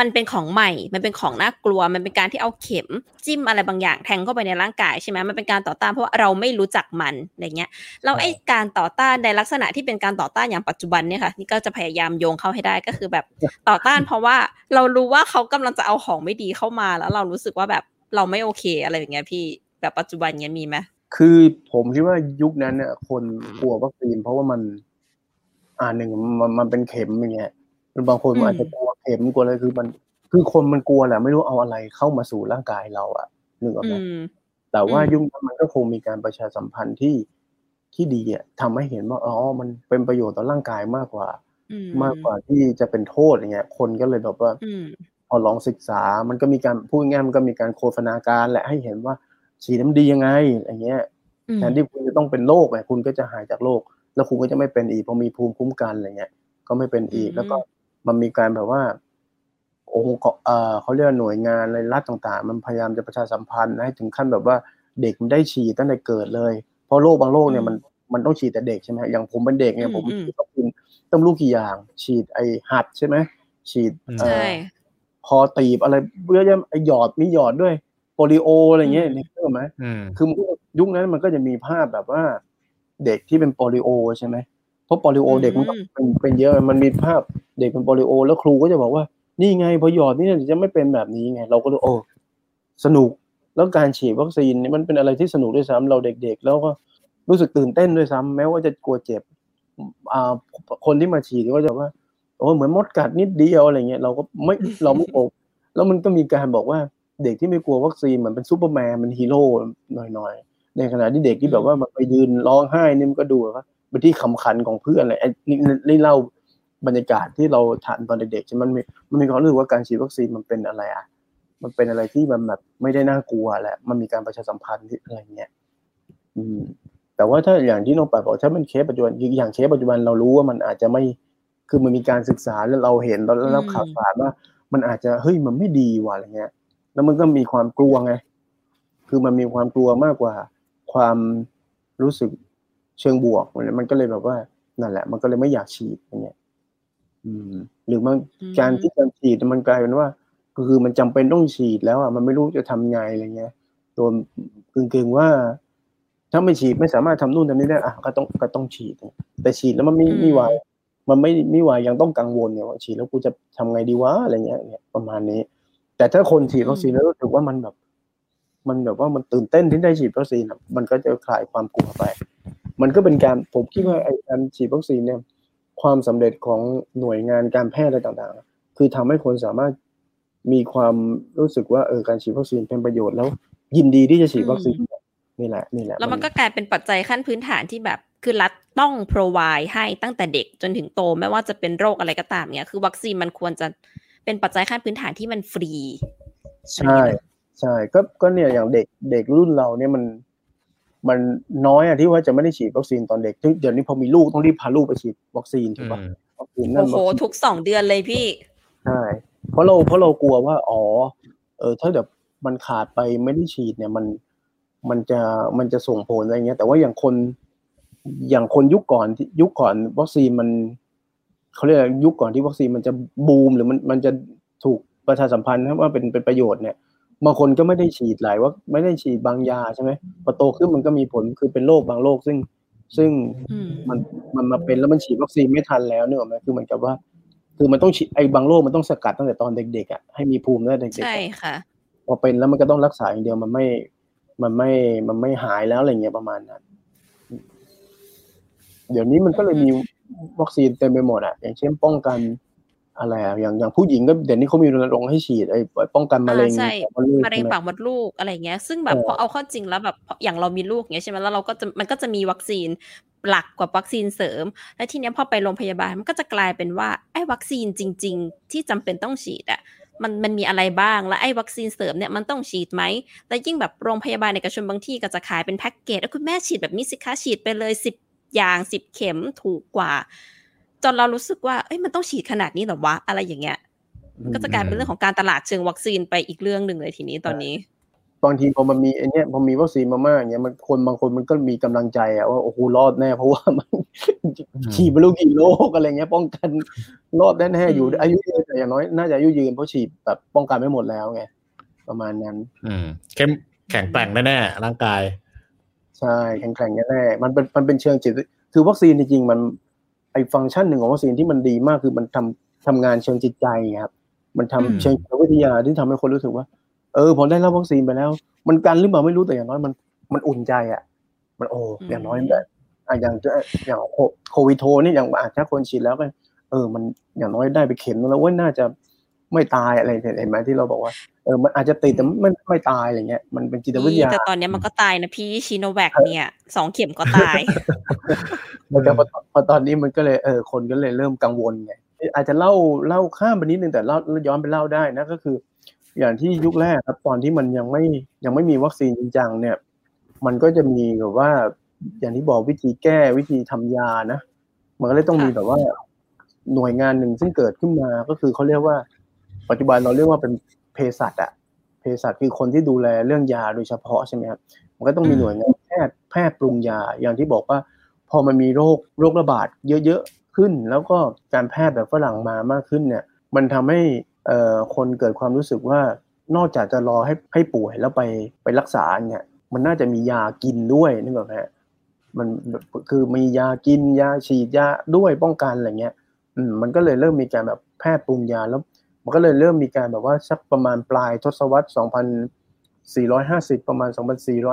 มันเป็นของใหม่ มันเป็นของน่ากลัว มันเป็นการที่เอาเข็มจิ้มอะไรบางอย่างแทงเข้าไปในร่างกายใช่ไหมมันเป็นการต่อต้านเพราะว่าเราไม่รู้จักมันอะไรเงี้ยแล้วไอ้การต่อต้านในลักษณะที่เป็นการต่อต้านอย่างปัจจุบันเนี่ยค่ะ นี่ก็จะพยายามโยงเข้าให้ได้ก็คือแบบต่อต้านเพราะว่าเรารู้ว่าเขากำลังจะเอาของไม่ดีเข้ามาแล้วเรารู้สึกว่าแบบเราไม่โอเคอะไรอย่างเงี้ยพี่แบบปัจจุบันเงี้ยมีไหมคือผมคิดว่ายุคนั้นเนี่ยคนกลัววัคซีนเพราะว่ามัน อ่าหนึ่งมันมันเป็นเข็มอย่างเงี้ยบางคนมันอาจจะกลัว เข็มกลัวอะไรคือมันคือคนมันกลัวแหละไม่รู้เอาอะไรเข้ามาสู่ร่างกายเราอะนึกออกไหมอืมแต่ว่าอืมยุคนั้นมันก็คงมีการประชาสัมพันธ์ที่ที่ดีอะทำให้เห็นว่าอ๋อมันเป็นประโยชน์ต่อร่างกายมากกว่าอืมมากกว่าที่จะเป็นโทษอย่างเงี้ย คนก็เลยแบบว่าอืมพอลองศึกษา มันก็มีการพูดง่ายๆมันก็มีการโฆษณาการแหละให้เห็นว่าฉีดน้ำดียังไงอย่างเงี้ยอืมแทนที่คุณจะต้องเป็นโรคไงคุณก็จะหายจากโรคแล้วคุณก็จะไม่เป็นอีกพอมีภูมิคุ้มกันอะไรเงี้ยก็ไม่เป็นอีกอืมแล้วก็ มันมีการแบบว่าองค์กรเอ่อเขาเรียกว่าหน่วยงานในรัฐต่างๆ มันพยายามจะประชาสัมพันธ์ให้ถึงขั้นแบบว่าเด็กมันได้ฉีดตั้งแต่เกิดเลย เพราะโรคบางโรคเนี่ยมันมันต้องฉีดแต่เด็กใช่ไหมอย่างผมเป็นเด็กเนี่ยผมฉีดวัคซีนต้องรู้กี่อย่าง ฉีดไอหัดใช่ไหมฉีดเอ่ใช่อคอตีบอะไรเยอะแยะไอหยอดมีหยอดด้วยโปลิโออะไรเงี้ยอืมนี่เข้าไหมอืมคือมันก็ยุคนั้นมันก็จะมีภาพแบบว่า เด็กที่เป็นโปลิโอใช่ไหม เพราะโปลิโอเด็กมันก็เป็นเป็นเยอะมันมีภาพเด็กเป็นโปลิโอ แล้วครูก็จะบอกว่า นี่ไงพอหยอดนี่จะไม่เป็นแบบนี้ไง เราก็เลยโอ้สนุกแล้วการฉีดวัคซีนนี่มันเป็นอะไรที่สนุกด้วยซ้ำเราเด็กๆ แล้วก็รู้สึกตื่นเต้นด้วยซ้ำแม้ว่าจะกลัวเจ็บอ่าคนที่มาฉีดก็จะว่าโอ้เหมือนมดกัดนิดเดียวอะไรเงี้ยเราก็ไม่เราไม่กลัวแล้วมันก็มีการบอกว่าเด็กที่ไม่กลัววัคซีนเหมือนเป็นซูเปอร์แมนเป็นฮีโร่หน่อยๆในขณะที่เด็กที่แบบว่ามันไปยืนร้องไห้นี่มันก็ดูว่า เป็นที่ขำขันของเพื่อนอะไรไอ้นี่นี่เล่าบรรยากาศที่เราผ่านตอนเด็กๆใช่ไหมมันมีมันมีความรู้สึกว่าการฉีดวัคซีนมันเป็นอะไรอะมันเป็นอะไรที่มันแบบไม่ได้น่ากลัวแหละ มันมีการประชาสัมพันธ์ที่อะไรเงี้ยอืม แต่ว่าถ้าอย่างที่น้องปัดบอกถ้ามันเคสปัจจุบันอย่างเคสปัจจุบันเรารู้ว่ามันอาจจะไม่คือมันมีการศึกษาแล้วเราเห็นเราได้รับข่าวสารว่า มันอาจจะเฮ้ยมันไม่ดีว่ะอะไรเงี้ย แล้วมันก็มีความกลัวไง คือมันมีความกลัวมากกว่า ความรู้สึก เชิงบวกมันก็เลยแบบว่านั่นแหละ มันก็เลยไม่อยากฉีดอย่างเงี้ยอืมหรือมันอืมการที่การฉีดมันกลายเป็นว่าคือมันจำเป็นต้องฉีดแล้วอะมันไม่รู้จะทำไงอะไรเงี้ยตัวกึ่งๆว่า ถ้าไม่ฉีดไม่สามารถทำนู่นทำนี่ได้อะก็ต้องก็ต้องฉีด แต่ฉีดแล้วมันไม่อืมไม่ไหวมันไม่ไม่ไหวยังต้องกังวลเนี่ยว่าฉีดแล้วกูจะทำไงดีวะอะไรเงี้ยเนี่ยประมาณนี้ แต่ถ้าคนฉีดวัคซีนแล้วรู้สึกว่ามันแบบ มันแบบว่ามันตื่นเต้นที่ได้ฉีดวัคซีนอะมันก็จะคลายความกลัวไป มันก็เป็นการผมคิดว่าไอ้การฉีดวัคซีนเนี่ย ความสำเร็จของหน่วยงานการแพทย์อะไรต่างๆ คือทำให้คนสามารถมีความรู้สึกว่าเออการฉีดวัคซีนเป็นประโยชน์แล้ว ยินดีที่จะฉีดวัคซีนนี่แหละนี่แหละ แล้วมันก็กลายเป็นปัจจัยขั้นพื้นฐานที่แบบคือรัฐต้อง provide ให้ตั้งแต่เด็กจนถึงโตไม่ว่าจะเป็นโรคอะไรก็ตามเนี่ยคือวัคซีนมันควรจะเป็นปัจจัยขั้นพื้นฐานที่มันฟรี ใช่ ใช่ก็ก็เนี่ยอย่างเด็กเด็กรุ่นเราเนี่ยมัน มันน้อยอะที่ว่าจะไม่ได้ฉีดวัคซีนตอนเด็กซึ่งเดี๋ยวนี้พอมีลูกต้องรีบพาลูกไปฉีดวัคซีนถูกปะอืมวัคซีนนั่โอ้นโหวัคซีนทุกสองเดือนเลยพี่ใช่เพราะเราเพราะเรากลัวว่าอ๋อเออถ้าแบบมันขาดไปไม่ได้ฉีดเนี่ยมันมันจะมันจะส่งผลอะไรเงี้ย แต่ว่าอย่างคนอย่างคนยุคก่อนที่ยุคก่อนวัคซีนมันเขาเรียกอะไรยุคก่อนที่วัคซีนมันจะบูมหรือมันมันจะถูกประชาสัมพันธ์ว่าเป็นเป็นประโยชน์เนี่ย บางคนก็ไม่ได้ฉีดหลายว่าไม่ได้ฉีดบางยาใช่ไหมพอโตขึ้นมันก็มีผลคือเป็นโรคบางโรคซึ่ง ซึ่งอืมมันมันมาเป็นแล้วมันฉีดวัคซีนไม่ทันแล้วเนี่ยหรอกไหมคือเหมือนกับว่า คือมันต้องฉีดไอ้บางโรคมันต้องสกัดตั้งแต่ตอนเด็กๆอะให้มีภูมิตั้งแต่เด็กๆใช่อะค่ะพอเป็นแล้วมันก็ต้องรักษาอย่างเดียวมันไม่ มันไม่มันไม่หายแล้วอะไรเงี้ยประมาณนั้นเดี๋ยวนี้มันก็เลยมีวัคซีนเต็มไปหมดอะอย่างเช่นป้องกัน อะไรอะอย่างอย่างผู้หญิงก็เดี๋ยวนี้เขามีรณรงค์ให้ฉีดไอ้ป้องกันมะเร็งอ่าใช่มะเร็งมะเร็งใช่ไหมปากมดลูกอะไรเงี้ย ซึ่งแบบเออพอเอาเข้าจริงแล้วแบบอย่างเรามีลูกเงี้ยใช่ไหมแล้วเราก็จะมันก็จะมีวัคซีนหลักกว่าวัคซีนเสริม แล้วทีเนี้ยพอไปโรงพยาบาลมันก็จะกลายเป็นว่าไอ้วัคซีนจริง ๆ ที่จำเป็นต้องฉีดอะมันมันมีอะไรบ้าง และไอ้วัคซีนเสริมเนี่ยมันต้องฉีดไหม แล้วยิ่งแบบโรงพยาบาลเอกชนบางที่ก็จะขายเป็นแพ็กเกจแล้วคุณแม่ฉีดแบบนี้สิคะฉีดไปเลยสิบอย่างสิบเข็มถูกกว่า จนเรารู้สึกว่าเอ้ยมันต้องฉีดขนาดนี้เหรอวะอะไรอย่างเงี้ยก็จะกลายเป็นเรื่องของการตลาดเชิงวัคซีนไปอีกเรื่องหนึ่งเลยทีนี้ตอนนี้บางทีพอมันมีไอ้เนี้ยพอมีวัคซีนมามากอย่างเงี้ยมันคนบางคนมันก็มีกำลังใจอะว่าโอ้โหรอดแน่เพราะว่ามันฉีดไปรู้กี่โรคอะไรเงี้ย ป้องกันรอดแน่ๆอยู่อืมอายุยืนแต่อย่างน้อยน่าจะอายุยืนเพราะฉีดแบบป้องกันไม่หมดแล้วไงประมาณนั้น อืมเข้มแข็งแกร่งแน่ๆร่างกาย ใช่แข็งแกร่งแน่ๆมันเป็นมันเป็นเชิงจิต คือวัคซีนจริงๆมัน ไอฟังก์ชันหนึ่งของวัคซีนที่มันดีมากคือมันทำทำงานเชิงจิตใจครับ มันทำอืมเชิงจิตวิทยาที่ทำให้คนรู้สึกว่า เออพอได้รับวัคซีนไปแล้ว มันกันหรือเปล่าไม่รู้แต่อย่างน้อยมันมันอุ่นใจอะ มันโอ้อย่างน้อยแบบอะอย่างอย่างโควิดโทนี่อย่างอาจจะคนฉีดแล้วก็เออ มันอย่างน้อยได้ไปเข็มนึงแล้วว่าน่าจะ ไม่ตายอะไรเห็นไหมที่เราบอกว่าเออมันอาจจะติดแต่ไม่ไม่ตายอะไรเงี้ยมันเป็นจิตวิทยาแต่ตอนนี้มันก็ตายนะพี่ชิโนแวคเนี่ยสองเข็มก็ตายมันก็พอตอนนี้มันก็เลยเออคนก็เลยเริ่มกังวลไงอาจจะเล่าเล่าข้ามไปนิดนึงแต่เล่าย้อนไปเล่าได้นะก็คือ อย่างที่ยุคแรกครับตอนที่มันยังไม่ยังไม่มีวัคซีนจริงจังเนี่ย มันก็จะมีแบบว่า อย่างที่บอกวิธีแก้วิธีทำยานะมันก็เลยต้องมีแบบว่าหน่วยงานหนึ่งซึ่งเกิดขึ้นมาก็คือเขาเรียกว่า ปัจจุบันเราเรียกว่าเป็นเภสัชอะเภสัชคือคนที่ดูแลเรื่องยาโดยเฉพาะใช่ไหมครับมันก็ต้องมีหน่วยงานแพทย์แพทย์ปรุงยาอย่างที่บอกว่า พอมันมีโรคโรคระบาดเยอะๆขึ้น แล้วก็การแพทย์แบบฝรั่งมามากขึ้นเนี่ย มันทำให้เอ่อคนเกิดความรู้สึกว่านอกจากจะรอให้ให้ป่วยแล้วไปไปรักษาเนี่ย มันน่าจะมียากินด้วยนี่แบบฮะมันคือมียากินยาฉีดยาด้วยป้องกันอะไรเงี้ย อืมมันก็เลยเริ่มมีการแบบแพทย์ปรุงยาแล้ว มันก็เลยเริ่มมีการแบบว่าสักประมาณปลายทศวรรษ 2450 ประมาณ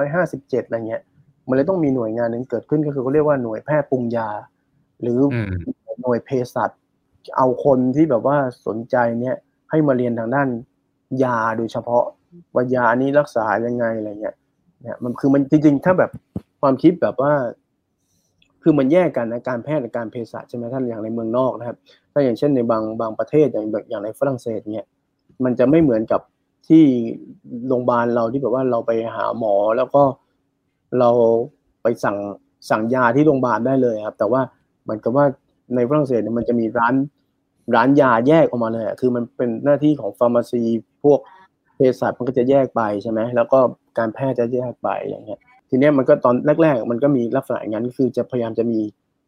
2457 อะไรเงี้ย มันเลยต้องมีหน่วยงานหนึ่งเกิดขึ้นก็คือเขาเรียกว่าหน่วยแพทย์ปรุงยา หรือหน่วยเภสัชเอาคนที่แบบว่าสนใจเนี่ยให้มาเรียนทางด้านยาโดยเฉพาะว่ายานี้รักษายังไงอะไรเงี้ยเนี่ยมันคือมันจริงๆ ถ้าแบบความคิดแบบว่า คือมันแยกกันนะการแพทย์กับการเภสัชใช่ไหมท่านอย่างในเมืองนอกนะครับ ถ้าอย่างเช่นในบางบางประเทศอย่างอย่างในฝรั่งเศสเนี่ยมันจะไม่เหมือนกับที่โรงพยาบาลเราที่แบบว่าเราไปหาหมอแล้วก็เราไปสั่งสั่งยาที่โรงพยาบาลได้เลยครับ แต่ว่าเหมือนกับว่าในฝรั่งเศสเนี่ยมันจะมีร้านร้านยาแยกออกมาเลยคือมันเป็นหน้าที่ของฟาร์มาซีพวกเภสัชมันก็จะแยกไปใช่ไหมแล้วก็การแพทย์จะแยกไปอย่างเงี้ยทีนี้มันก็ตอนแรกๆ มันก็มีลักษณะอย่างนั้นคือจะพยายามจะมี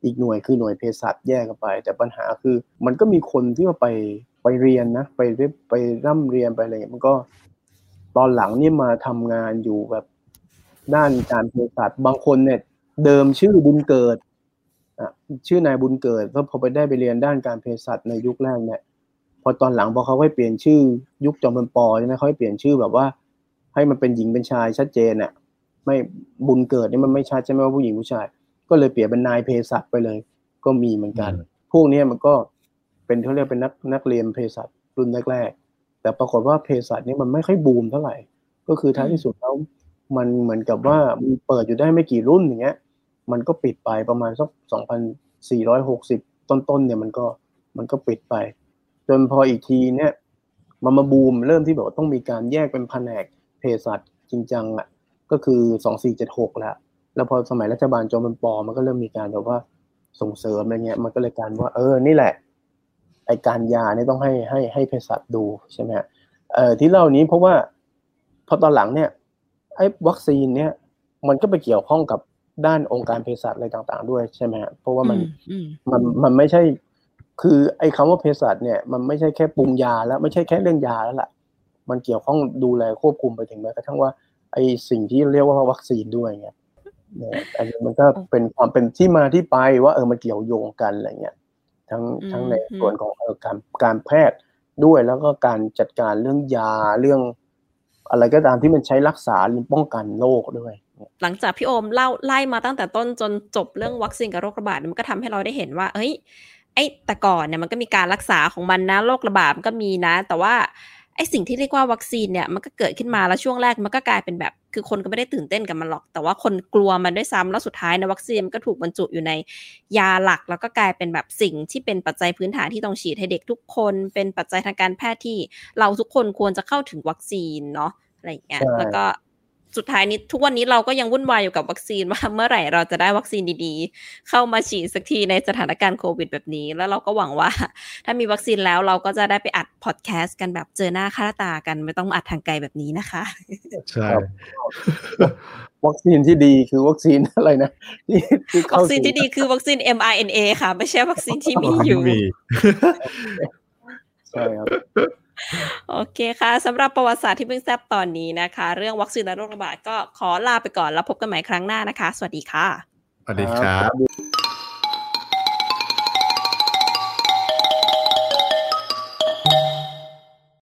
อีกหน่วยคือหน่วยเภสัชแยกกันไป แต่ปัญหาคือมันก็มีคนที่ว่าไปไปเรียนนะไปไปร่ำเรียนไปอะไรมันก็ ตอนหลังนี่มาทำงานอยู่แบบด้านการเภสัชบางคนเนี่ย เดิมชื่อบุญเกิดอะชื่อนายบุญเกิดก็พอไปได้ไปเรียนด้านการเภสัชในยุคแรกเนี่ยพอตอนหลังพอเขาให้เปลี่ยนชื่อยุคจอมพลปอใช่ไหมเขาให้เปลี่ยนชื่อแบบว่า ให้มันเป็นหญิงเป็นชายชัดเจนอะ ไม่บุญเกิดนี่มันไม่ชัดใช่ไหมว่าผู้หญิงผู้ชาย ก็เลยเปลี่ยนเป็นนายเภสัชไปเลย ก็มีเหมือนกัน พวกนี้มันก็เป็นเขาเรียกเป็นนักนักเรียนเภสัชรุ่นแรกๆแต่ปรากฏว่าเภสัชนี่มันไม่ค่อยบูมเท่าไหร่ ก็คือท้ายที่สุดแล้วมันเหมือนกับว่ามันเปิดอยู่ได้ไม่กี่รุ่นอย่างเงี้ย มันก็ปิดไปประมาณสักสองพันสี่ร้อยหกสิบต้นๆเนี่ยมันก็มันก็ปิดไป จนพออีกทีเนี่ยมันมาบูมเริ่มที่แบบว่าต้องมีการแยกเป็นแผนกเภสัชจริงจังอะก็คือสองสี่เจ็ดหกแล้ว แล้วพอสมัยรัฐบาลจอมพลปอมันก็เริ่มมีการแบบว่าส่งเสริมอะไรเงี้ย มันก็เลยการว่า เออ นี่แหละ ไอการยาเนี่ยต้องให้ให้ให้เภสัชดูใช่ไหมเออที่เล่านี้เพราะว่าพอตอนหลังเนี่ยไอ้วัคซีนเนี่ย มันก็ไปเกี่ยวข้องกับด้านองค์การเภสัชอะไรต่าง ๆ ด้วยใช่ไหมฮะเพราะว่ามันมันมันไม่ใช่ คือไอ้คำว่าเภสัชเนี่ย มันไม่ใช่แค่ปรุงยาแล้วไม่ใช่แค่เรื่องยาแล้วล่ะ มันเกี่ยวข้องดูแลควบคุมไปถึงแม้กระทั่งว่าไอสิ่งที่เรียกว่าวัคซีนด้วยเงี้ย อันนี้มันก็เป็นความเป็นที่มาที่ไปว่าเออมันเกี่ยวโยงกันอะไรเงี้ยทั้งทั้งในส่วนของเออการการแพทย์ด้วยแล้วก็การจัดการเรื่องยาเรื่อง อะไรก็ตามที่มันใช้รักษาหรือป้องกันโรคด้วย หลังจากพี่โอมเล่าไล่มาตั้งแต่ต้นจนจบเรื่องวัคซีนกับโรคระบาดมันก็ทำให้เราได้เห็นว่าเอ้ยไอ้แต่ก่อนเนี่ยมันก็มีการรักษาของมันนะโรคระบาดมันก็มีนะ แต่ว่าไอสิ่งที่เรียกว่าวัคซีนเนี่ยมันก็เกิดขึ้นมาแล้วช่วงแรกมันก็กลายเป็นแบบ คือคนก็ไม่ได้ตื่นเต้นกับมันหรอก แต่ว่าคนกลัวมันด้วยซ้ำแล้วสุดท้ายนะวัคซีนมันก็ถูกบรรจุอยู่ในยาหลัก แล้วก็กลายเป็นแบบสิ่งที่เป็นปัจจัยพื้นฐานที่ต้องฉีดให้เด็กทุกคน เป็นปัจจัยทางการแพทย์ที่เราทุกคนควรจะเข้าถึงวัคซีนเนาะอะไรอย่างเงี้ยแล้วก็ สุดท้ายนี้ทุกวันนี้เราก็ยังวุ่นวายอยู่กับวัคซีนว่าเมื่อไหร่เราจะได้วัคซีนดีๆ เข้ามาฉีดสักทีในสถานการณ์โควิดแบบนี้ แล้วเราก็หวังว่า ถ้ามีวัคซีนแล้วเราก็จะได้ไปอัดพอดแคสต์กันแบบเจอหน้าค่าตากัน ไม่ต้องอัดทางไกลแบบนี้นะคะใช่วัคซีนที่ดีคือวัคซีนอะไรนะที่วัคซีนที่ดีคือวัคซีน mRNA ค่ะ ไม่ใช่วัคซีนที่มีอยู่ใช่ครับ โอเคค่ะสำหรับประวัติศาสตร์ที่เพิ่งแซบตอนนี้นะคะ เรื่องวัคซีนและโรคระบาดก็ขอลาไปก่อนแล้วพบกันใหม่ครั้งหน้านะคะ สวัสดีค่ะ สวัสดีครับ